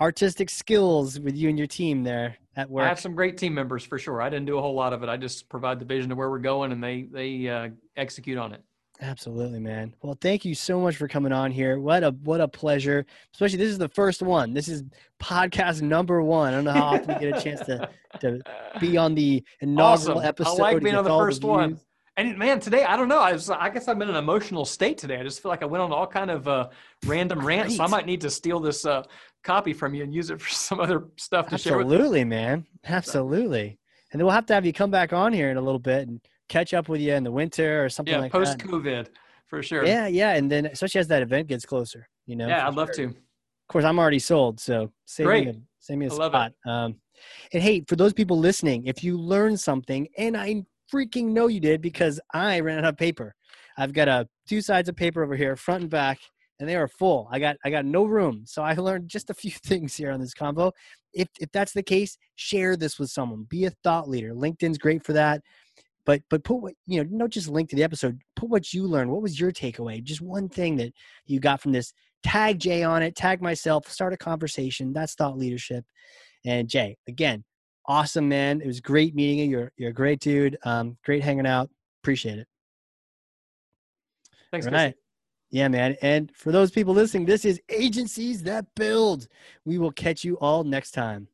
artistic skills with you and your team there at work. I have some great team members for sure. I didn't do a whole lot of it. I just provide the vision of where we're going, and they they uh, execute on it. Absolutely, man. Well, thank you so much for coming on here. What a what a pleasure. Especially this is the first one. This is podcast number one. I don't know how often you get a chance to to be on the inaugural Awesome. episode. I like being on the first one. And man, today I don't know. I was I guess I'm in an emotional state today. I just feel like I went on all kind of uh, random rants. So I might need to steal this uh, copy from you and use it for some other stuff to share. Absolutely, man. Absolutely. And then we'll have to have you come back on here in a little bit and catch up with you in the winter or something like that. Yeah, like post. COVID for sure. Yeah, yeah. And then especially as that event gets closer, you know. yeah, I'd love sure. to. Of course, I'm already sold, so save Great. me a, save me a I spot. Um, and hey, for those people listening, if you learned something, and I freaking know you did because I ran out of paper. I've got a two sides of paper over here, front and back, and they are full. I got I got no room, so I learned just a few things here on this convo. If if that's the case, share this with someone. Be a thought leader. LinkedIn's great for that. But but put what you know, don't just link to the episode. Put what you learned. What was your takeaway? Just one thing that you got from this. Tag Jay on it. Tag myself. Start a conversation. That's thought leadership. And Jay, again, awesome man. It was great meeting you. You're you're a great dude. Um, great hanging out. Appreciate it. Thanks, All right. Yeah, man. And for those people listening, this is Agencies That Build. We will catch you all next time.